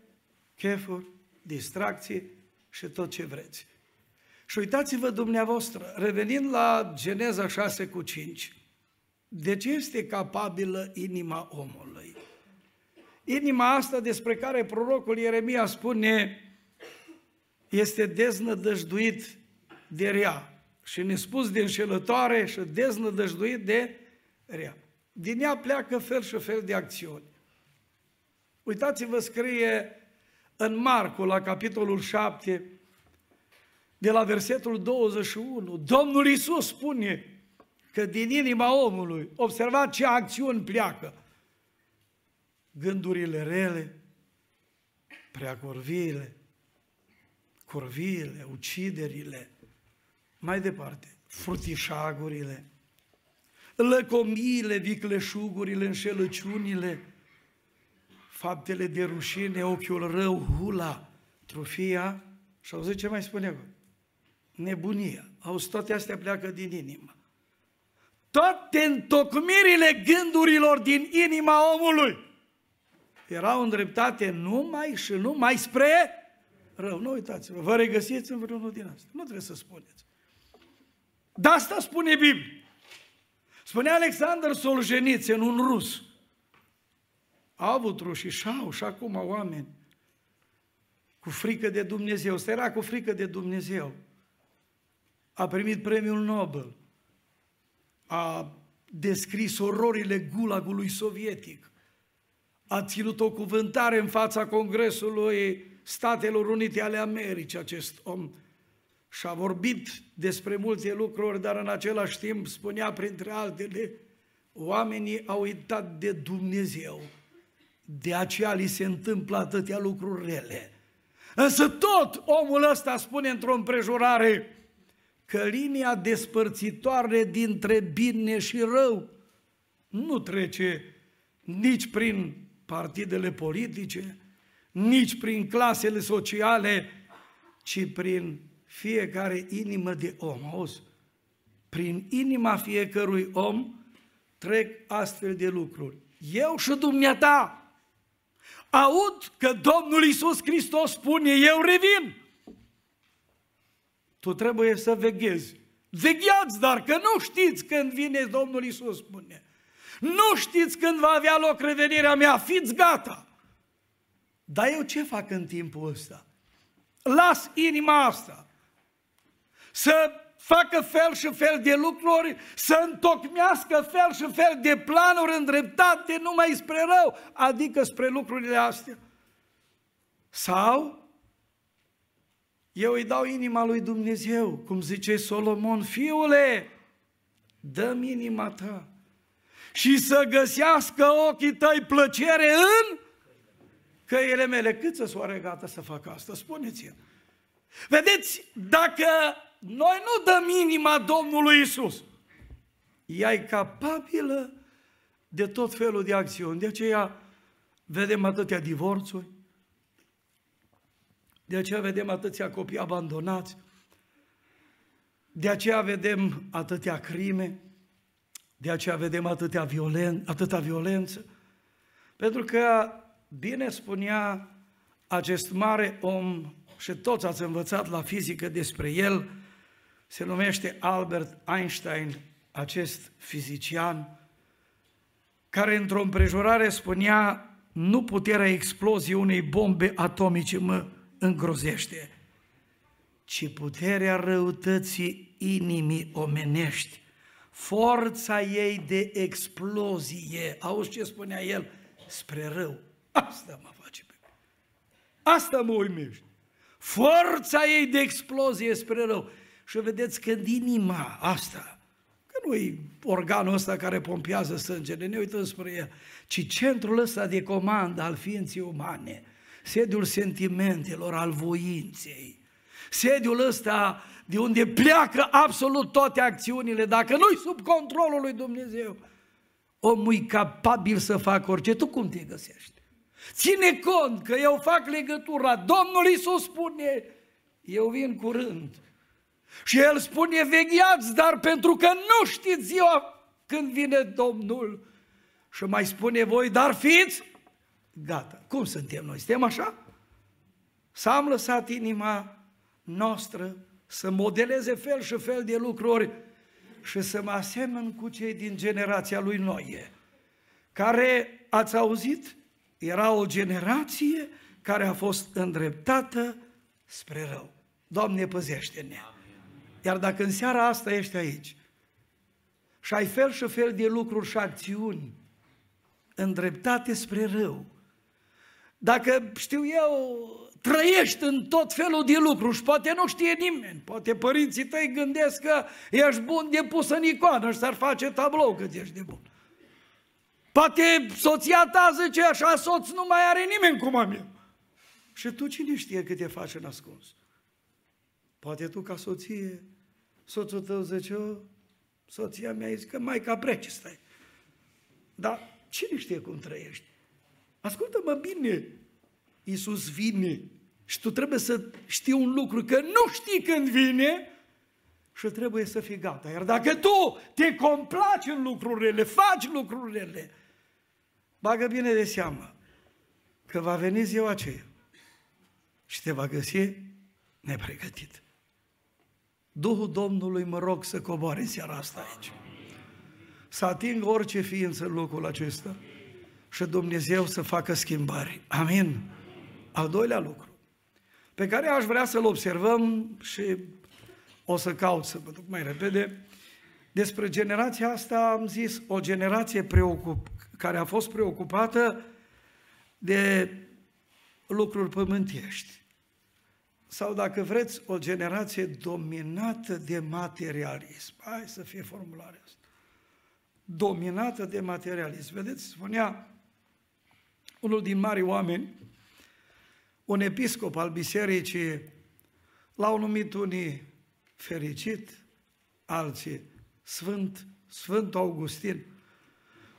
chefuri, distracție și tot ce vreți. Și uitați-vă dumneavoastră, revenind la Geneza 6 cu 5, de ce este capabilă inima omului? Inima asta despre care prorocul Ieremia spune este deznădăjduit de rea și nespus de înșelătoare și deznădăjduit de rea. Din ea pleacă fel și fel de acțiuni. Uitați-vă, scrie în Marcu, la capitolul 7, de la versetul 21, Domnul Isus spune că din inima omului, observați ce acțiuni pleacă. Gândurile rele, prea curviile, curviile, uciderile, mai departe, frutișagurile, lăcomiile, vicleșugurile, înșelăciunile, faptele de rușine, ochiul rău, hula, trufia și auziți ce mai spune acolo? Nebunia. Auzi, toate astea pleacă din inimă. Toate întocmirile gândurilor din inima omului erau îndreptate numai și numai spre rău. Nu uitați-vă, vă regăsiți în vreunul din asta. Nu trebuie să spuneți. Dar asta spune Biblia. Spune Alexander Solzhenitsyn, un rus. A avut rușii și au și acum oameni cu frică de Dumnezeu. Ăsta era cu frică de Dumnezeu. A primit premiul Nobel. A descris ororile gulagului sovietic. A ținut o cuvântare în fața Congresului Statelor Unite ale Americii, acest om și a vorbit despre multe lucruri, dar în același timp spunea printre altele, oamenii au uitat de Dumnezeu. De aceea li se întâmplă atâtea lucruri rele. Însă tot omul ăsta spune într-o împrejurare că linia despărțitoare dintre bine și rău nu trece nici prin partidele politice, nici prin clasele sociale, ci prin fiecare inimă de om. Auzi? Prin inima fiecărui om trec astfel de lucruri. Eu și dumneata aud că Domnul Isus Hristos spune, eu revin. Tu trebuie să veghezi. Vegheați, dar că nu știți când vine Domnul Isus, spune. Nu știți când va avea loc revenirea mea, fiți gata. Dar eu ce fac în timpul ăsta? Las inima asta să facă fel și fel de lucruri, să întocmească fel și fel de planuri îndreptate numai spre rău, adică spre lucrurile astea. Sau eu îi dau inima lui Dumnezeu, cum zice Solomon, fiule, dă-mi inima ta și să găsească ochii tăi plăcere în căile mele. Cât să soare gata să facă asta? Spuneți-mi. Vedeți, dacă noi nu dăm inima Domnului Isus. Ea e capabilă de tot felul de acțiuni. De aceea vedem atâtea divorțuri, de aceea vedem atâția copii abandonați, De aceea vedem atâtea crime, de aceea vedem atâtea violen, atâta violență, pentru că, bine spunea acest mare om, și toți ați învățat la fizică despre el, se numește Albert Einstein, acest fizician, care într-o împrejurare spunea, nu puterea exploziei unei bombe atomice mă îngrozește, ci puterea răutății inimii omenești, forța ei de explozie, auzi ce spunea el, spre rău. Asta mă face pe mine. Asta mă uimește. Forța ei de explozie spre rău. Și vedeți că din inima asta, că nu e organul ăsta care pompează sângele, ne uităm spre el, ci centrul ăsta de comandă al ființei umane, sediul sentimentelor, al voinței, sediul ăsta de unde pleacă absolut toate acțiunile, dacă nu-i sub controlul lui Dumnezeu, omul e capabil să facă orice, tu cum te găsești? Ține cont că eu fac legătura, Domnul Iisus spune, eu vin curând. Și El spune, vegheați, dar pentru că nu știți ziua când vine Domnul. Și mai spune voi, dar fiți gata. Cum suntem noi? Suntem așa? S-am lăsat inima noastră să modeleze fel și fel de lucruri și să mă asemăn cu cei din generația lui Noie, care, ați auzit, era o generație care a fost îndreptată spre rău. Doamne, păzește-ne! Iar dacă în seara asta ești aici și ai fel și fel de lucruri și acțiuni îndreptate spre rău, dacă, știu eu, trăiești în tot felul de lucruri și poate nu știe nimeni, poate părinții tăi gândesc că ești bun de pus în icoană și s-ar face tablou cât ești de bun. Poate soția ta zice așa, soț nu mai are nimeni cum am eu. Și tu cine știe cât te faci în ascuns? Poate tu ca soție, soțul tău zice, o, soția mea zice că mai ca brece stai. Dar cine știe cum trăiești? Ascultă-mă bine, Iisus vine și tu trebuie să știi un lucru, că nu știi când vine și trebuie să fii gata. Iar dacă tu te complaci în lucrurile, faci lucrurile, bagă bine de seamă că va veni ziua aceea și te va găsi nepregătit. Duhul Domnului mă rog să coboare în seara asta aici. Să atingă orice ființă în locul acesta și Dumnezeu să facă schimbări. Amin. Al doilea lucru, pe care aș vrea să-l observăm și o să caut să mă duc mai repede, despre generația asta am zis, o generație preocup, care a fost preocupată de lucruri pământiești. Sau dacă vreți, o generație dominată de materialism. Hai să fie formularea asta. Dominată de materialism. Vedeți, spunea unul din mari oameni, un episcop al bisericii, l-au numit unii fericit, alții sfânt, Sfânt Augustin.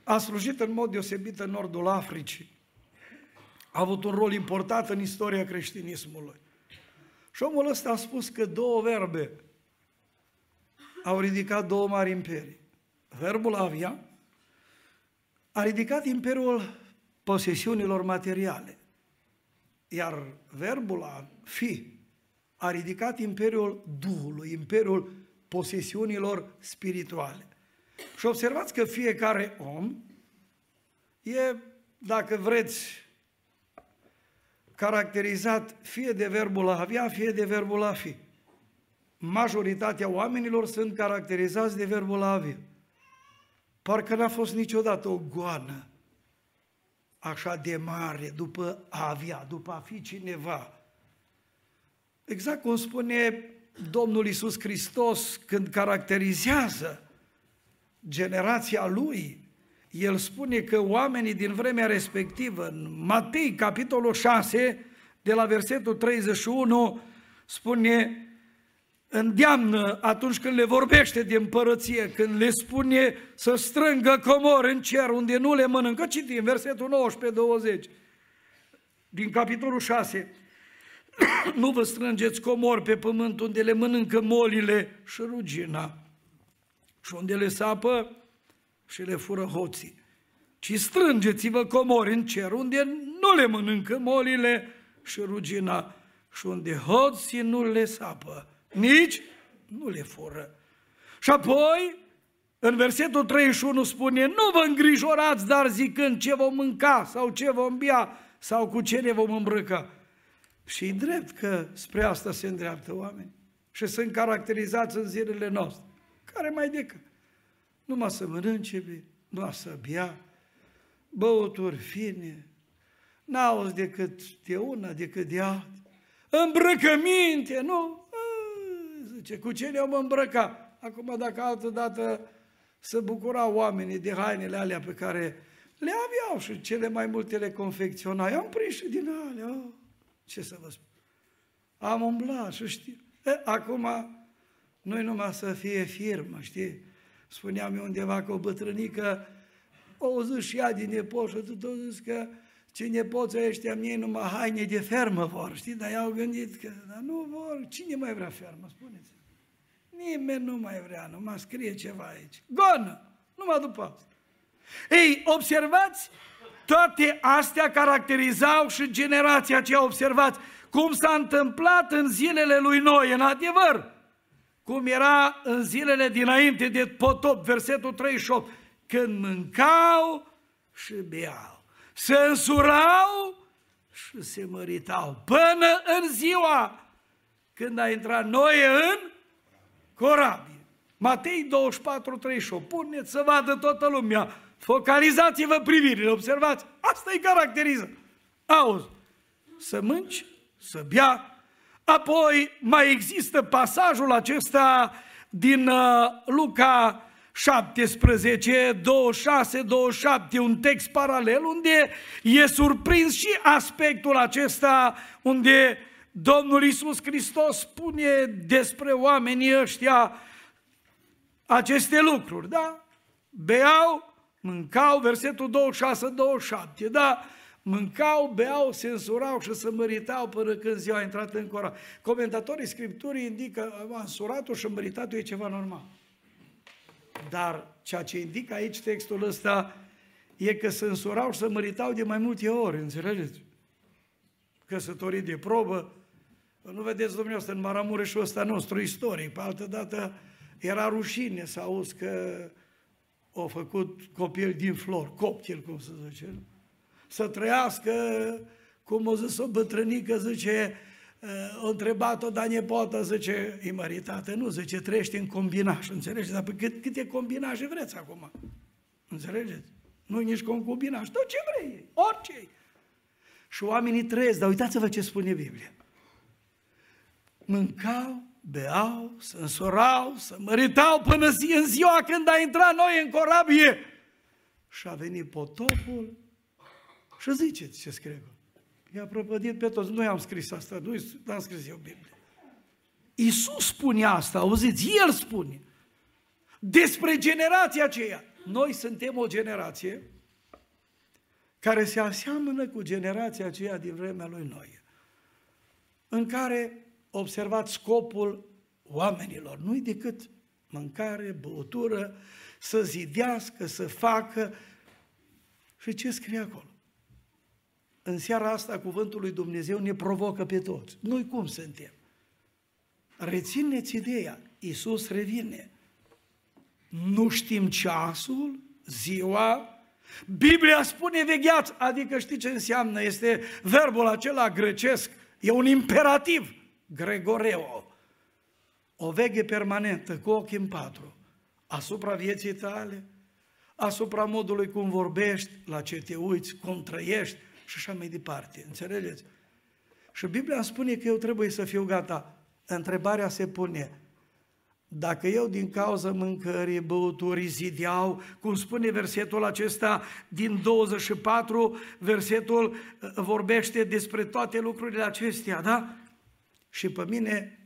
A slujit în mod deosebit în nordul Africii. A avut un rol important în istoria creștinismului. Și omul ăsta a spus că două verbe au ridicat două mari imperii. Verbul avia a ridicat imperiul posesiunilor materiale. Iar verbul a fi a ridicat imperiul Duhului, imperiul posesiunilor spirituale. Și observați că fiecare om e, dacă vreți, caracterizat fie de verbul a avea, fie de verbul a fi. Majoritatea oamenilor sunt caracterizați de verbul a avea. Parcă n-a fost niciodată o goană așa de mare după a avea, după a fi cineva. Exact cum spune Domnul Isus Hristos când caracterizează generația lui, el spune că oamenii din vremea respectivă, în Matei, capitolul 6, de la versetul 31, spune îndeamnă atunci când le vorbește de împărăție, când le spune să strângă comor în cer unde nu le mănâncă, citim versetul 19-20 din capitolul 6, nu vă strângeți comori pe pământ unde le mănâncă molile și rugina și unde le sapă și le fură hoții. Ci strângeți-vă comori în cer unde nu le mănâncă molile și rugina și unde hoții nu le sapă, nici nu le fură. Și apoi, în versetul 31 spune, nu vă îngrijorați, dar zicând ce vom mânca sau ce vom bea sau cu ce ne vom îmbrăca. Și e drept că spre asta se îndreaptă oameni și sunt caracterizați în zilele noastre. Care mai decât? Numai să mănânce, numai să bea, băuturi fine, n-auzi decât de una, decât de alta. Îmbrăcăminte, nu? A, zice, cu ce ne-am îmbrăcat? Acum, dacă altă dată să bucurau oamenii de hainele alea pe care le aveau și cele mai multe le confecționa. Eu am prins și din alea. Oh, ce să vă spun? Am umblat și știu. E, acum, noi numai să fie firmă, știi? Spuneam eu undeva că o bătrânică o zis și ea din nepoță, tot o zis că ce nepoții ăștia mie numai haine de fermă vor, știi? Dar i-au gândit că dar nu vor, cine mai vrea fermă, spuneți Nimeni nu mai vrea, nu mai scrie ceva aici. Gonă, numai după asta. Ei, observați, toate astea caracterizau și generația aceea, observați, cum s-a întâmplat în zilele lui Noi, în adevăr, cum era în zilele dinainte de potop, versetul 38, când mâncau și beau, se însurau și se măritau, până în ziua când a intrat Noe în corabie. Matei 24, 38, puneți să vadă toată lumea, focalizați-vă privirile, observați, asta îi caracteriză. Auzi, să mânci, să bea, apoi mai există pasajul acesta din uh, Luca 17, 26, 27, un text paralel unde e surprins și aspectul acesta unde Domnul Isus Hristos spune despre oamenii ăștia aceste lucruri, da? Beau, mâncau, versetul 26-27, da? Mâncau, beau, sensurau și se măritau până când ziua a intrat în cora. Comentatorii Scripturii indică, însuratul și măritatul e ceva normal. Dar ceea ce indică aici textul ăsta e că se însurau și se măritau de mai multe ori, înțelegeți? Căsătorii de probă, nu vedeți, dumneavoastră, în Maramureșul ăsta nostru istoric, pe altă dată era rușine să auzi că au făcut copil din flori, copil, cum se zice, nu? Să trăiască, cum o zis o bătrânică, zice, o întrebat-o, dar nepotă, zice, e măritată, nu, zice, trăiește în combinaș, înțelegeți? Dar cât, câte combinaje vreți acum? Înțelegeți? Nu nici concubinaș, tot ce vrei, orice. Și oamenii trăiesc, dar uitați-vă ce spune Biblia. Mâncau, beau, se însorau, se măritau până zi, în ziua când a intrat noi în corabie. Și a venit potopul și ziceți ce scrie I-a prăpădit pe toți. Nu i-am scris asta, nu am scris eu Biblia. Iisus spune asta, auziți, El spune. Despre generația aceea. Noi suntem o generație care se aseamănă cu generația aceea din vremea lui Noi, în care observați scopul oamenilor, nu-i decât mâncare, băutură, să zidească, să facă. Și ce scrie acolo? În seara asta, cuvântul lui Dumnezeu ne provocă pe toți. Noi cum suntem? Rețineți ideea, Iisus revine. Nu știm ceasul, ziua, Biblia spune vegheați, adică știți ce înseamnă? Este verbul acela grecesc, e un imperativ, gregoreo. O veghe permanentă, cu ochii în patru, asupra vieții tale, asupra modului cum vorbești, la ce te uiți, cum trăiești, și așa mai departe. Înțelegeți? Și Biblia îmi spune că eu trebuie să fiu gata. Întrebarea se pune, dacă eu din cauza mâncării, băuturii, zideau, cum spune versetul acesta din 24, versetul uh, vorbește despre toate lucrurile acestea, da? Și pe mine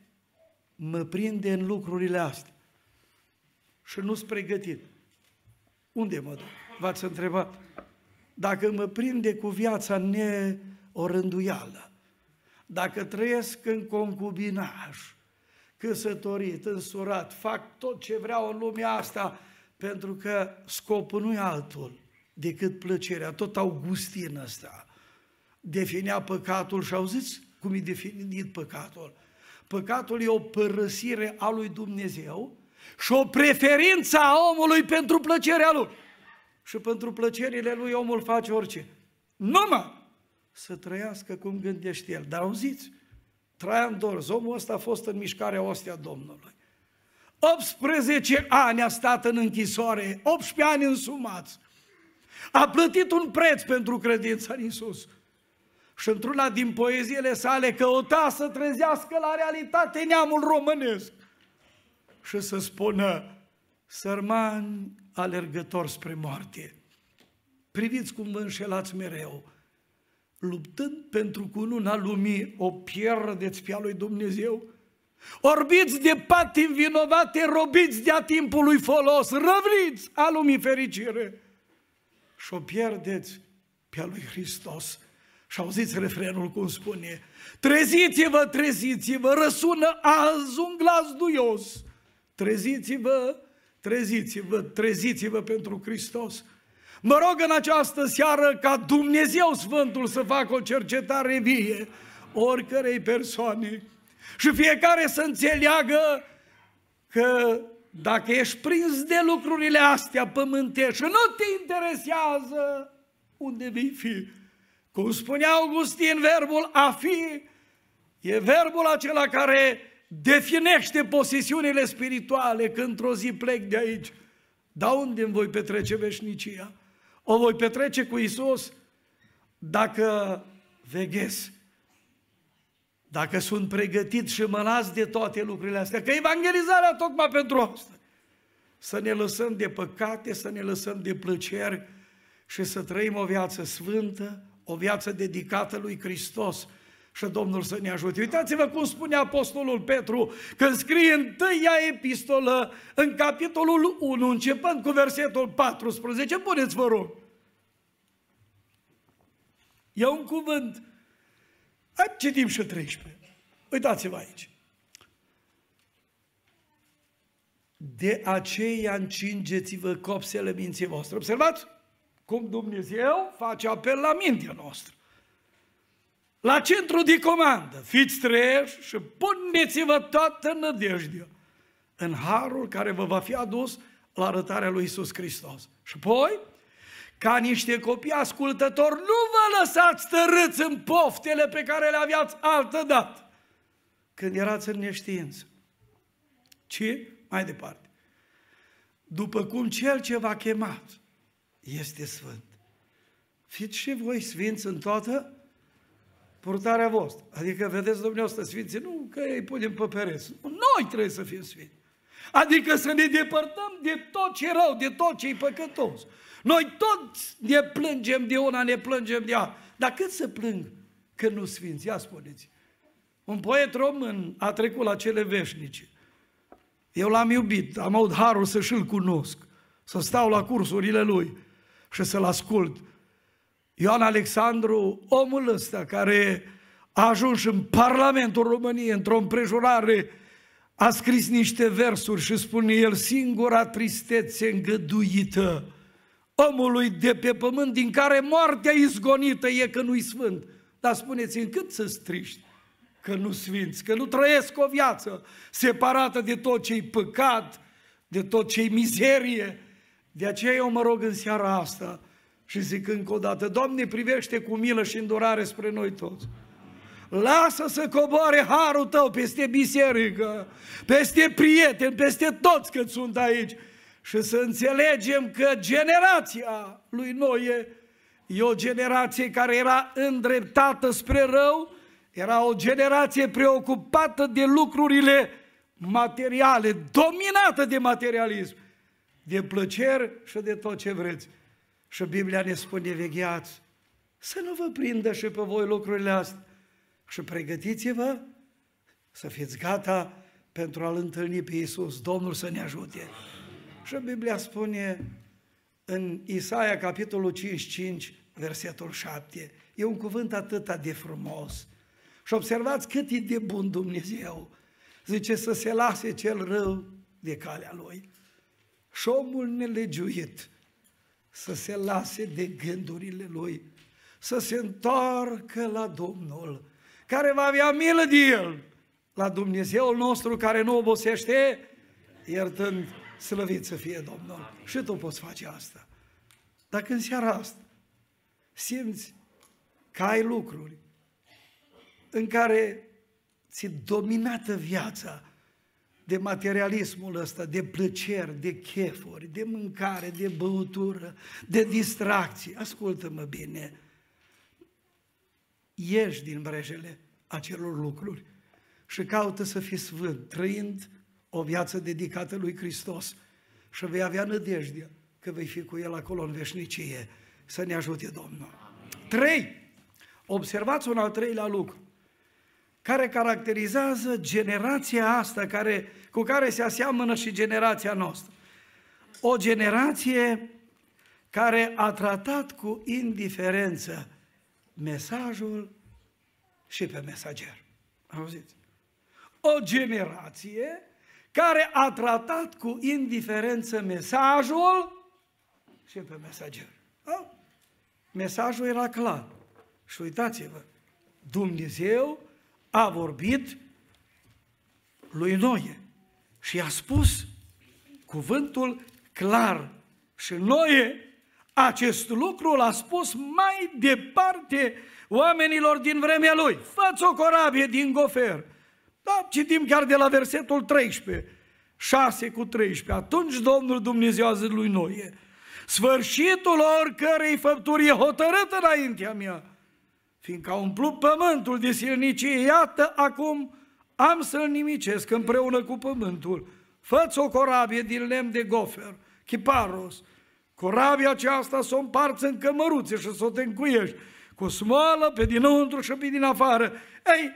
mă prinde în lucrurile astea. Și nu sunt pregătit. Unde mă duc? V-ați întrebat? Dacă mă prinde cu viața neorânduială, dacă trăiesc în concubinaj, căsătorit, însurat, fac tot ce vreau în lumea asta, pentru că scopul nu e altul decât plăcerea. Tot Augustin ăsta definea păcatul și auziți cum e definit păcatul. Păcatul e o părăsire a lui Dumnezeu și o preferință a omului pentru plăcerea lui. Și pentru plăcerile lui omul face orice. Numai să trăiască cum gândește el. Dar auziți, Traian Dorz, omul ăsta a fost în mișcarea ostia Domnului. 18 ani a stat în închisoare, 18 ani însumați. A plătit un preț pentru credința în Isus. Și într-una din poeziile sale căuta să trezească la realitate neamul românesc. Și să spună, sărmani alergători spre moarte, priviți cum vă înșelați mereu, luptând pentru cununa lumii, o pierdeți pe a lui Dumnezeu. Orbiți de pati învinovate, robiți de-a timpului folos, răvniți a lumii fericire și o pierdeți pe a lui Hristos. Și auziți refrenul cum spune, treziți-vă, treziți-vă, răsună azi un glas duios. Treziți-vă, treziți-vă, treziți-vă pentru Hristos. Mă rog în această seară ca Dumnezeu Sfântul să facă o cercetare vie oricărei persoane și fiecare să înțeleagă că dacă ești prins de lucrurile astea pământești și nu te interesează unde vei fi. Cum spunea Augustin, verbul a fi e verbul acela care definește posesiunile spirituale când într-o zi plec de aici. Dar unde îmi voi petrece veșnicia? O voi petrece cu Isus dacă veghez, dacă sunt pregătit și mă las de toate lucrurile astea, că evangelizarea tocmai pentru asta. Să ne lăsăm de păcate, să ne lăsăm de plăceri și să trăim o viață sfântă, o viață dedicată lui Hristos și Domnul să ne ajute. Uitați-vă cum spune Apostolul Petru când scrie întâia epistolă în capitolul 1, începând cu versetul 14. Puneți, vă rog. E un cuvânt. Hai, citim și 13. Uitați-vă aici. De aceea încingeți-vă copsele minții voastre. Observați cum Dumnezeu face apel la mintea noastră la centru de comandă, fiți treji și puneți-vă toată nădejdea în harul care vă va fi adus la arătarea lui Isus Hristos. Și apoi, ca niște copii ascultători, nu vă lăsați tărâți în poftele pe care le aveați altă dată, când erați în neștiință. Ci, mai departe, după cum cel ce v-a chemat este sfânt, fiți și voi sfinți în toată purtarea voastră. Adică, vedeți, dumneavoastră, sfinții, nu că îi punem pe pereți. Noi trebuie să fim sfinți. Adică să ne depărtăm de tot ce rău, de tot ce e păcătos. Noi toți ne plângem de una, ne plângem de alta. Dar cât să plâng că nu sfinți? Ia spuneți. Un poet român a trecut la cele veșnice. Eu l-am iubit, am avut harul să și-l cunosc, să stau la cursurile lui și să-l ascult Ioan Alexandru, omul ăsta care a ajuns în Parlamentul României într-o împrejurare, a scris niște versuri și spune el, singura tristețe îngăduită omului de pe pământ din care moartea izgonită e că nu-i sfânt. Dar spuneți-mi, cât să striști că nu sfinți, că nu trăiesc o viață separată de tot ce-i păcat, de tot ce-i mizerie. De aceea eu mă rog în seara asta, și zic încă o dată, Doamne, privește cu milă și îndurare spre noi toți. Lasă să coboare harul tău peste biserică, peste prieteni, peste toți cât sunt aici și să înțelegem că generația lui Noe e o generație care era îndreptată spre rău, era o generație preocupată de lucrurile materiale, dominată de materialism, de plăceri și de tot ce vreți. Și Biblia ne spune, vegheați, să nu vă prindă și pe voi lucrurile astea. Și pregătiți-vă să fiți gata pentru a-L întâlni pe Iisus. Domnul să ne ajute. Și Biblia spune în Isaia, capitolul 55, versetul 7, e un cuvânt atât de frumos. Și observați cât e de bun Dumnezeu. Zice să se lase cel rău de calea lui. Și omul nelegiuit să se lase de gândurile lui, să se întoarcă la Domnul, care va avea milă de el, la Dumnezeul nostru care nu obosește, iertând, slăvit să fie Domnul. Și tu poți face asta. Dacă în seara asta simți că ai lucruri în care ți dominată viața de materialismul ăsta, de plăceri, de chefuri, de mâncare, de băutură, de distracții. Ascultă-mă bine, ieși din brejele acelor lucruri și caută să fii sfânt, trăind o viață dedicată lui Hristos și vei avea nădejdea că vei fi cu El acolo în veșnicie. Să ne ajute Domnul. Trei. Observați un al treilea lucru care caracterizează generația asta care, cu care se aseamănă și generația noastră. O generație care a tratat cu indiferență mesajul și pe mesager. Auziți? O generație care a tratat cu indiferență mesajul și pe mesager. Mesajul era clar. Și uitați-vă, Dumnezeu a vorbit lui Noie și a spus cuvântul clar. Și Noie acest lucru l-a spus mai departe oamenilor din vremea lui. Fă-ți o corabie din gofer. Da, citim chiar de la versetul 13, 6 cu 13. Atunci Domnul Dumnezeu a zis lui Noie, sfârșitul oricărei făpturi e hotărât înaintea mea fiindcă a umplut pământul de silnicie, iată acum am să-l nimicesc împreună cu pământul. Fă-ți o corabie din lemn de gofer, chiparos. Corabia aceasta să o împarți în cămăruțe și să o te încuiești cu smoală pe dinăuntru și pe din afară. Ei,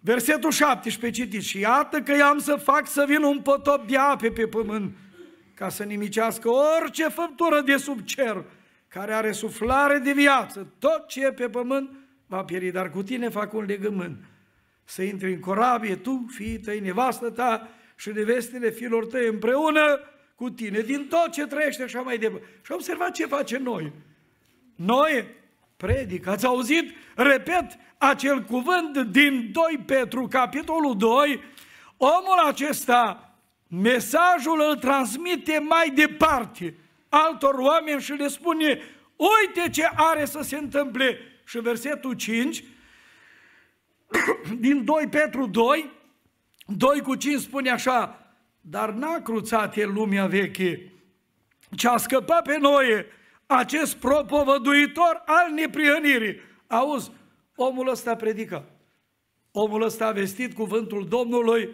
versetul 17 citiți, și iată că i-am să fac să vină un potop de ape pe pământ, ca să nimicească orice făptură de sub cer, care are suflare de viață, tot ce e pe pământ va pieri, dar cu tine fac un legământ. Să intri în corabie, tu, fiii tăi, nevastă ta și nevestele fiilor tăi împreună cu tine, din tot ce trăiește așa mai departe. Și observați ce face noi. Noi predic. Ați auzit? Repet acel cuvânt din 2 Petru, capitolul 2. Omul acesta, mesajul îl transmite mai departe altor oameni și le spune, uite ce are să se întâmple. Și versetul 5, din 2 Petru 2, 2 cu 5 spune așa, dar n-a cruțat el lumea veche, ci a scăpat pe noi acest propovăduitor al neprihănirii. Auzi, omul ăsta predică. Omul ăsta a vestit cuvântul Domnului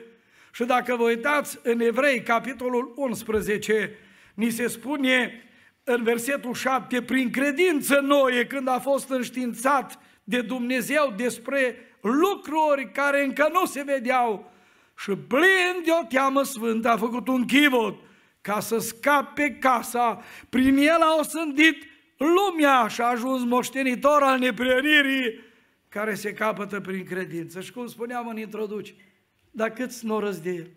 și dacă vă uitați în Evrei, capitolul 11, Ni se spune în versetul 7, prin credință noi, când a fost înștiințat de Dumnezeu despre lucruri care încă nu se vedeau și plin de o teamă sfântă a făcut un chivot ca să scape casa. Prin el a osândit lumea și a ajuns moștenitor al neprienirii care se capătă prin credință. Și cum spuneam în introducere, dar câți norăți de el?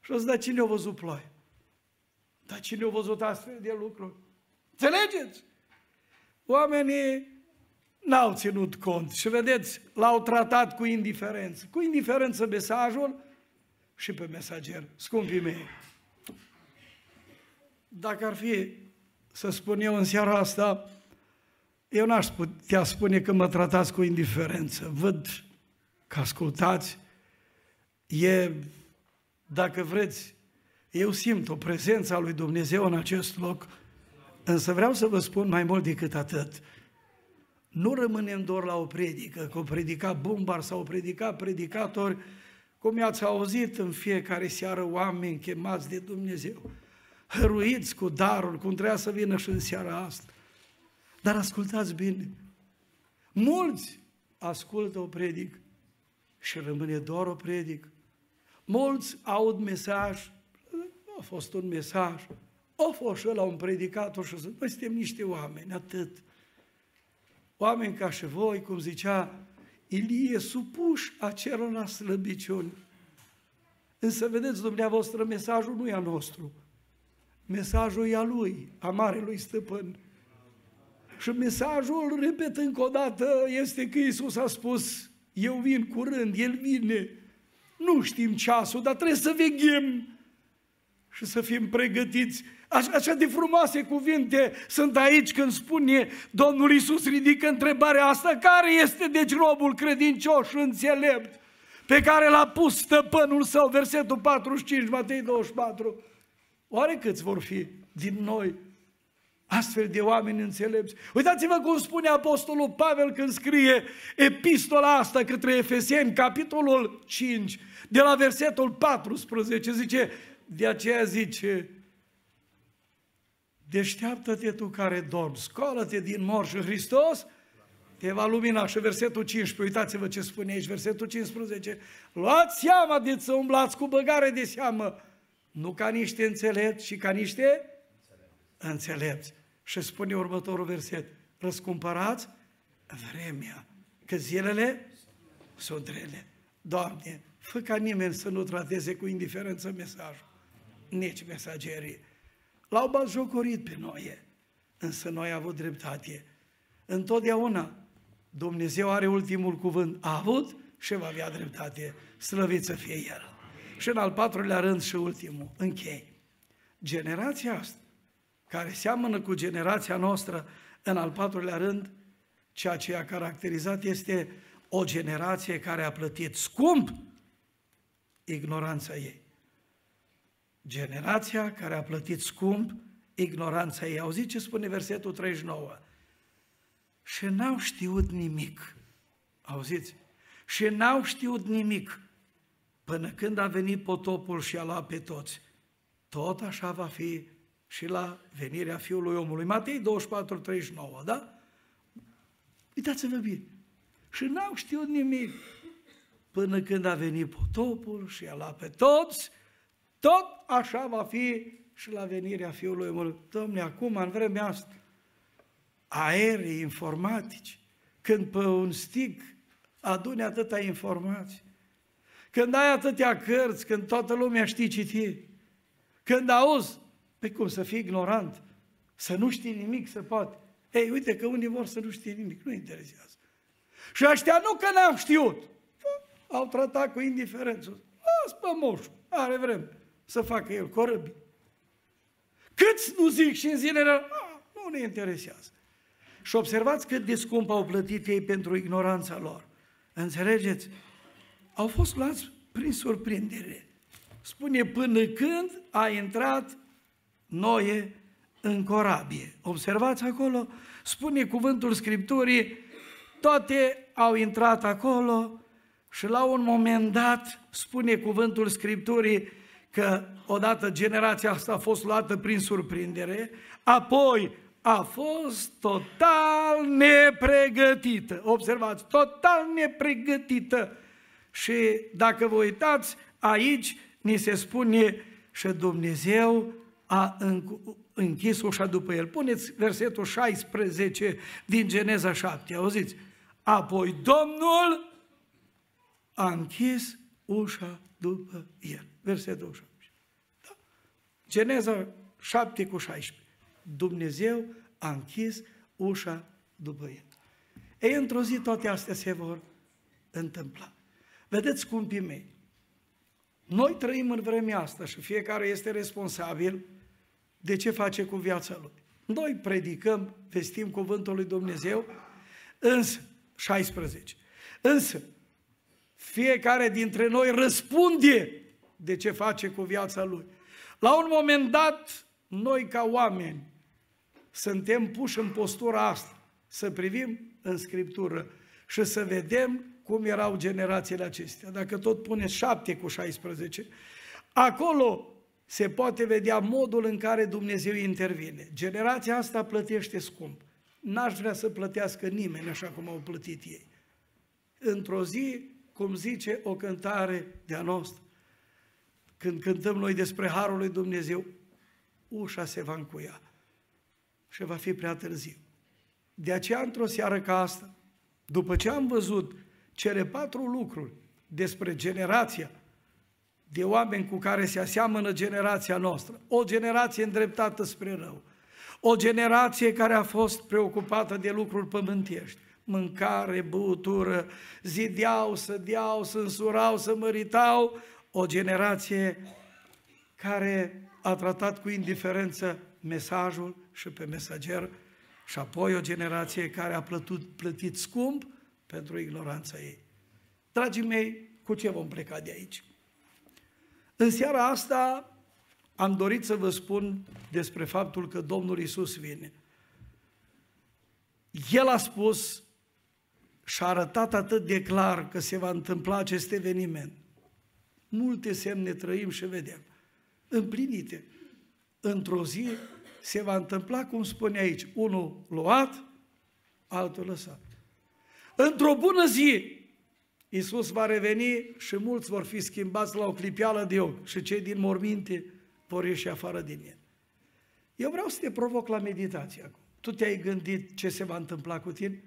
Și o să da cine a văzut ploaie? Dar cine a văzut astfel de lucruri? Înțelegeți? Oamenii n-au ținut cont și vedeți, l-au tratat cu indiferență. Cu indiferență mesajul și pe mesager. Scumpii mei, dacă ar fi să spun eu în seara asta, eu n-aș putea spune că mă tratați cu indiferență. Văd că ascultați, e, dacă vreți, eu simt o prezență a lui Dumnezeu în acest loc, însă vreau să vă spun mai mult decât atât. Nu rămânem doar la o predică, că o predica bumbar sau o predica predicatori, cum i-ați auzit în fiecare seară oameni chemați de Dumnezeu, hăruiți cu darul, cum trebuia să vină și în seara asta. Dar ascultați bine, mulți ascultă o predică și rămâne doar o predică. Mulți aud mesaj a fost un mesaj, a fost și la un predicator și zic, noi suntem niște oameni, atât. Oameni ca și voi, cum zicea Ilie supuși acelora slăbiciuni. Însă, vedeți, dumneavoastră, mesajul nu e a nostru. Mesajul e a lui, a Marelui Stăpân. Și mesajul, repet încă o dată, este că Iisus a spus, eu vin curând, El vine. Nu știm ceasul, dar trebuie să veghem și să fim pregătiți. Așa de frumoase cuvinte sunt aici când spune Domnul Iisus ridică întrebarea asta, care este deci robul credincios și înțelept pe care l-a pus stăpânul său, versetul 45, Matei 24. Oare câți vor fi din noi astfel de oameni înțelepți? Uitați-vă cum spune Apostolul Pavel când scrie epistola asta către Efeseni, capitolul 5, de la versetul 14, zice, de aceea zice, deșteaptă-te tu care dormi, scoală-te din mor și Hristos te va lumina. Și versetul 15, uitați-vă ce spune aici, versetul 15, luați seama de să umblați cu băgare de seamă, nu ca niște înțelepți, ci ca niște înțelepți. Și spune următorul verset, răscumpărați vremea, că zilele sunt rele. Doamne, fă ca nimeni să nu trateze cu indiferență mesajul nici mesagerii. L-au bazjocorit pe noi, însă noi am avut dreptate. Întotdeauna Dumnezeu are ultimul cuvânt, a avut și va avea dreptate, slăvit să fie El. Și în al patrulea rând și ultimul, închei. Generația asta, care seamănă cu generația noastră, în al patrulea rând, ceea ce a caracterizat este o generație care a plătit scump ignoranța ei. Generația care a plătit scump ignoranța ei. Auziți ce spune versetul 39? Și n-au știut nimic. Auziți? Și n-au știut nimic până când a venit potopul și a luat pe toți. Tot așa va fi și la venirea Fiului Omului. Matei 24, 39, da? Uitați-vă bine. Și n-au știut nimic până când a venit potopul și a luat pe toți tot așa va fi și la venirea Fiului Omului. Domne, acum, în vremea asta, aerii informatici, când pe un stic adune atâta informații, când ai atâtea cărți, când toată lumea știe citi, când auzi, pe cum să fii ignorant, să nu știi nimic, să poate. Ei, uite că unii vor să nu știe nimic, nu interesează. Și ăștia nu că n-am știut, au tratat cu indiferență. Las pe moșul, are vreme să facă el corăbii. Câți nu zic și în zilele ah, nu ne interesează. Și observați cât de scump au plătit ei pentru ignoranța lor. Înțelegeți? Au fost luați prin surprindere. Spune până când a intrat Noe în corabie. Observați acolo? Spune cuvântul Scripturii, toate au intrat acolo și la un moment dat, spune cuvântul Scripturii, că odată generația asta a fost luată prin surprindere, apoi a fost total nepregătită. Observați, total nepregătită. Și dacă vă uitați, aici ni se spune și Dumnezeu a închis ușa după el. Puneți versetul 16 din Geneza 7, auziți? Apoi Domnul a închis ușa după el. Versetul 18. Da? Geneza 7 cu 16. Dumnezeu a închis ușa după el. Ei, într-o zi toate astea se vor întâmpla. Vedeți, scumpii mei, noi trăim în vremea asta și fiecare este responsabil de ce face cu viața lui. Noi predicăm, vestim cuvântul lui Dumnezeu, însă, 16, însă, fiecare dintre noi răspunde de ce face cu viața lui. La un moment dat, noi ca oameni suntem puși în postura asta, să privim în Scriptură și să vedem cum erau generațiile acestea. Dacă tot puneți 7 cu 16, acolo se poate vedea modul în care Dumnezeu intervine. Generația asta plătește scump. N-aș vrea să plătească nimeni așa cum au plătit ei. Într-o zi cum zice o cântare de-a noastră, când cântăm noi despre Harul lui Dumnezeu, ușa se va încuia și va fi prea târziu. De aceea, într-o seară ca asta, după ce am văzut cele patru lucruri despre generația de oameni cu care se aseamănă generația noastră. O generație îndreptată spre rău. O generație care a fost preocupată de lucruri pământești. Mâncare, băutură, zideau, sădeau, să însurau, să măritau. O generație care a tratat cu indiferență mesajul și pe mesager și apoi o generație care a plătit, plătit scump pentru ignoranța ei. Dragii mei, cu ce vom pleca de aici? În seara asta am dorit să vă spun despre faptul că Domnul Isus vine. El a spus și a arătat atât de clar că se va întâmpla acest eveniment. Multe semne trăim și vedem. Împlinite. Într-o zi se va întâmpla, cum spune aici, unul luat, altul lăsat. Într-o bună zi, Iisus va reveni și mulți vor fi schimbați la o clipială de ochi și cei din morminte vor ieși afară din el. Eu vreau să te provoc la meditație acum. Tu te-ai gândit ce se va întâmpla cu tine?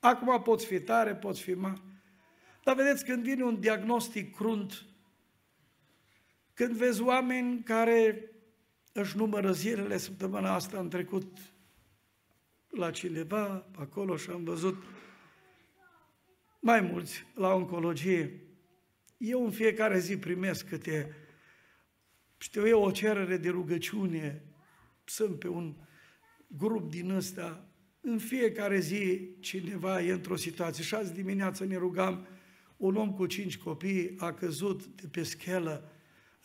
Acum poți fi tare, poți fi mare. Dar vedeți, când vine un diagnostic crunt, când vezi oameni care își numără zilele, săptămâna asta am trecut la cineva, acolo și am văzut mai mulți la oncologie. Eu în fiecare zi primesc câte, știu eu, o cerere de rugăciune, sunt pe un grup din ăsta, în fiecare zi cineva e într-o situație. Și azi dimineață ne rugam, un om cu cinci copii a căzut de pe schelă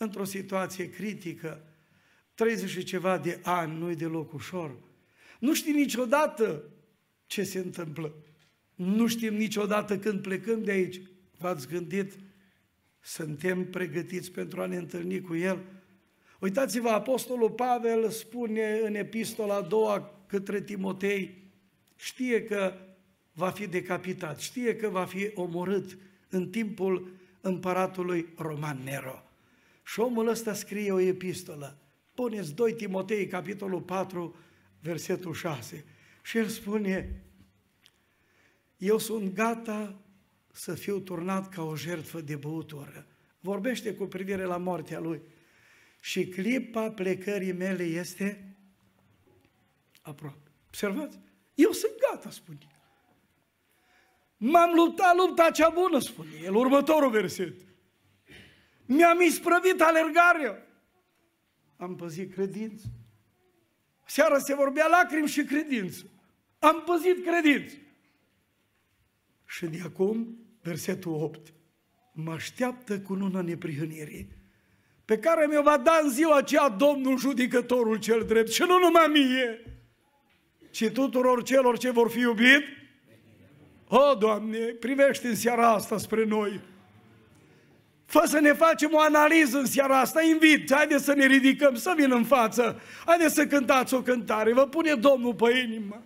într-o situație critică, 30 și ceva de ani, nu-i deloc ușor. Nu știi niciodată ce se întâmplă. Nu știm niciodată când plecăm de aici. V-ați gândit? Suntem pregătiți pentru a ne întâlni cu El? Uitați-vă, Apostolul Pavel spune în epistola a doua către Timotei, știe că va fi decapitat, știe că va fi omorât în timpul împăratului Roman Nero. Și omul ăsta scrie o epistolă. Puneți 2 Timotei, capitolul 4, versetul 6. Și el spune, eu sunt gata să fiu turnat ca o jertfă de băutură. Vorbește cu privire la moartea lui. Și clipa plecării mele este aproape. Observați? Eu sunt gata, spune. M-am luptat lupta cea bună, spune el. Următorul verset. Mi-am isprăvit alergarea. Am păzit credință. Seara se vorbea lacrimi și credință. Am păzit credință. Și de acum, versetul 8, mă așteaptă cu luna neprihănirii, pe care mi-o va da în ziua aceea Domnul judecătorul cel drept, și nu numai mie, ci tuturor celor ce vor fi iubit. O, Doamne, privește în seara asta spre noi. Fă să ne facem o analiză în seara asta, invit, haide să ne ridicăm, să vin în față, haide să cântați o cântare, vă pune Domnul pe inimă.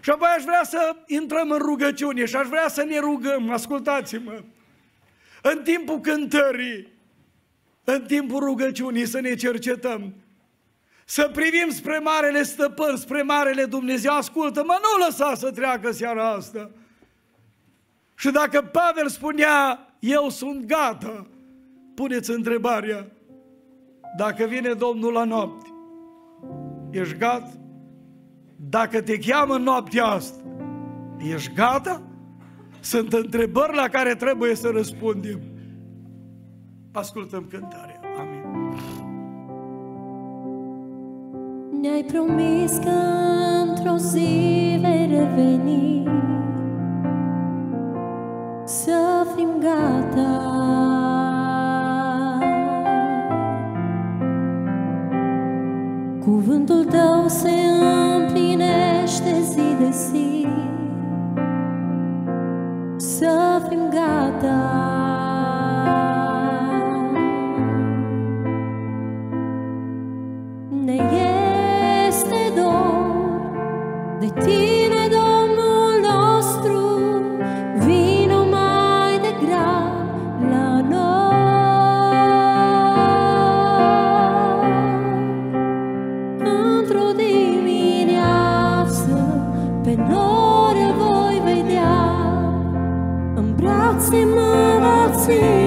Și apoi aș vrea să intrăm în rugăciune și aș vrea să ne rugăm, ascultați-mă, în timpul cântării, în timpul rugăciunii să ne cercetăm, să privim spre Marele Stăpân, spre Marele Dumnezeu, ascultă-mă, nu lăsa să treacă seara asta. Și dacă Pavel spunea, eu sunt gata, puneți întrebarea, dacă vine Domnul la noapte, ești gata? Dacă te cheamă în noaptea asta, ești gata? Sunt întrebări la care trebuie să răspundem. Ascultăm cântarea. Amin. Ne-ai promis că într-o zi vei reveni Să fim gata Cuvântul tău se împlinește zi de zi. Să fim gata mă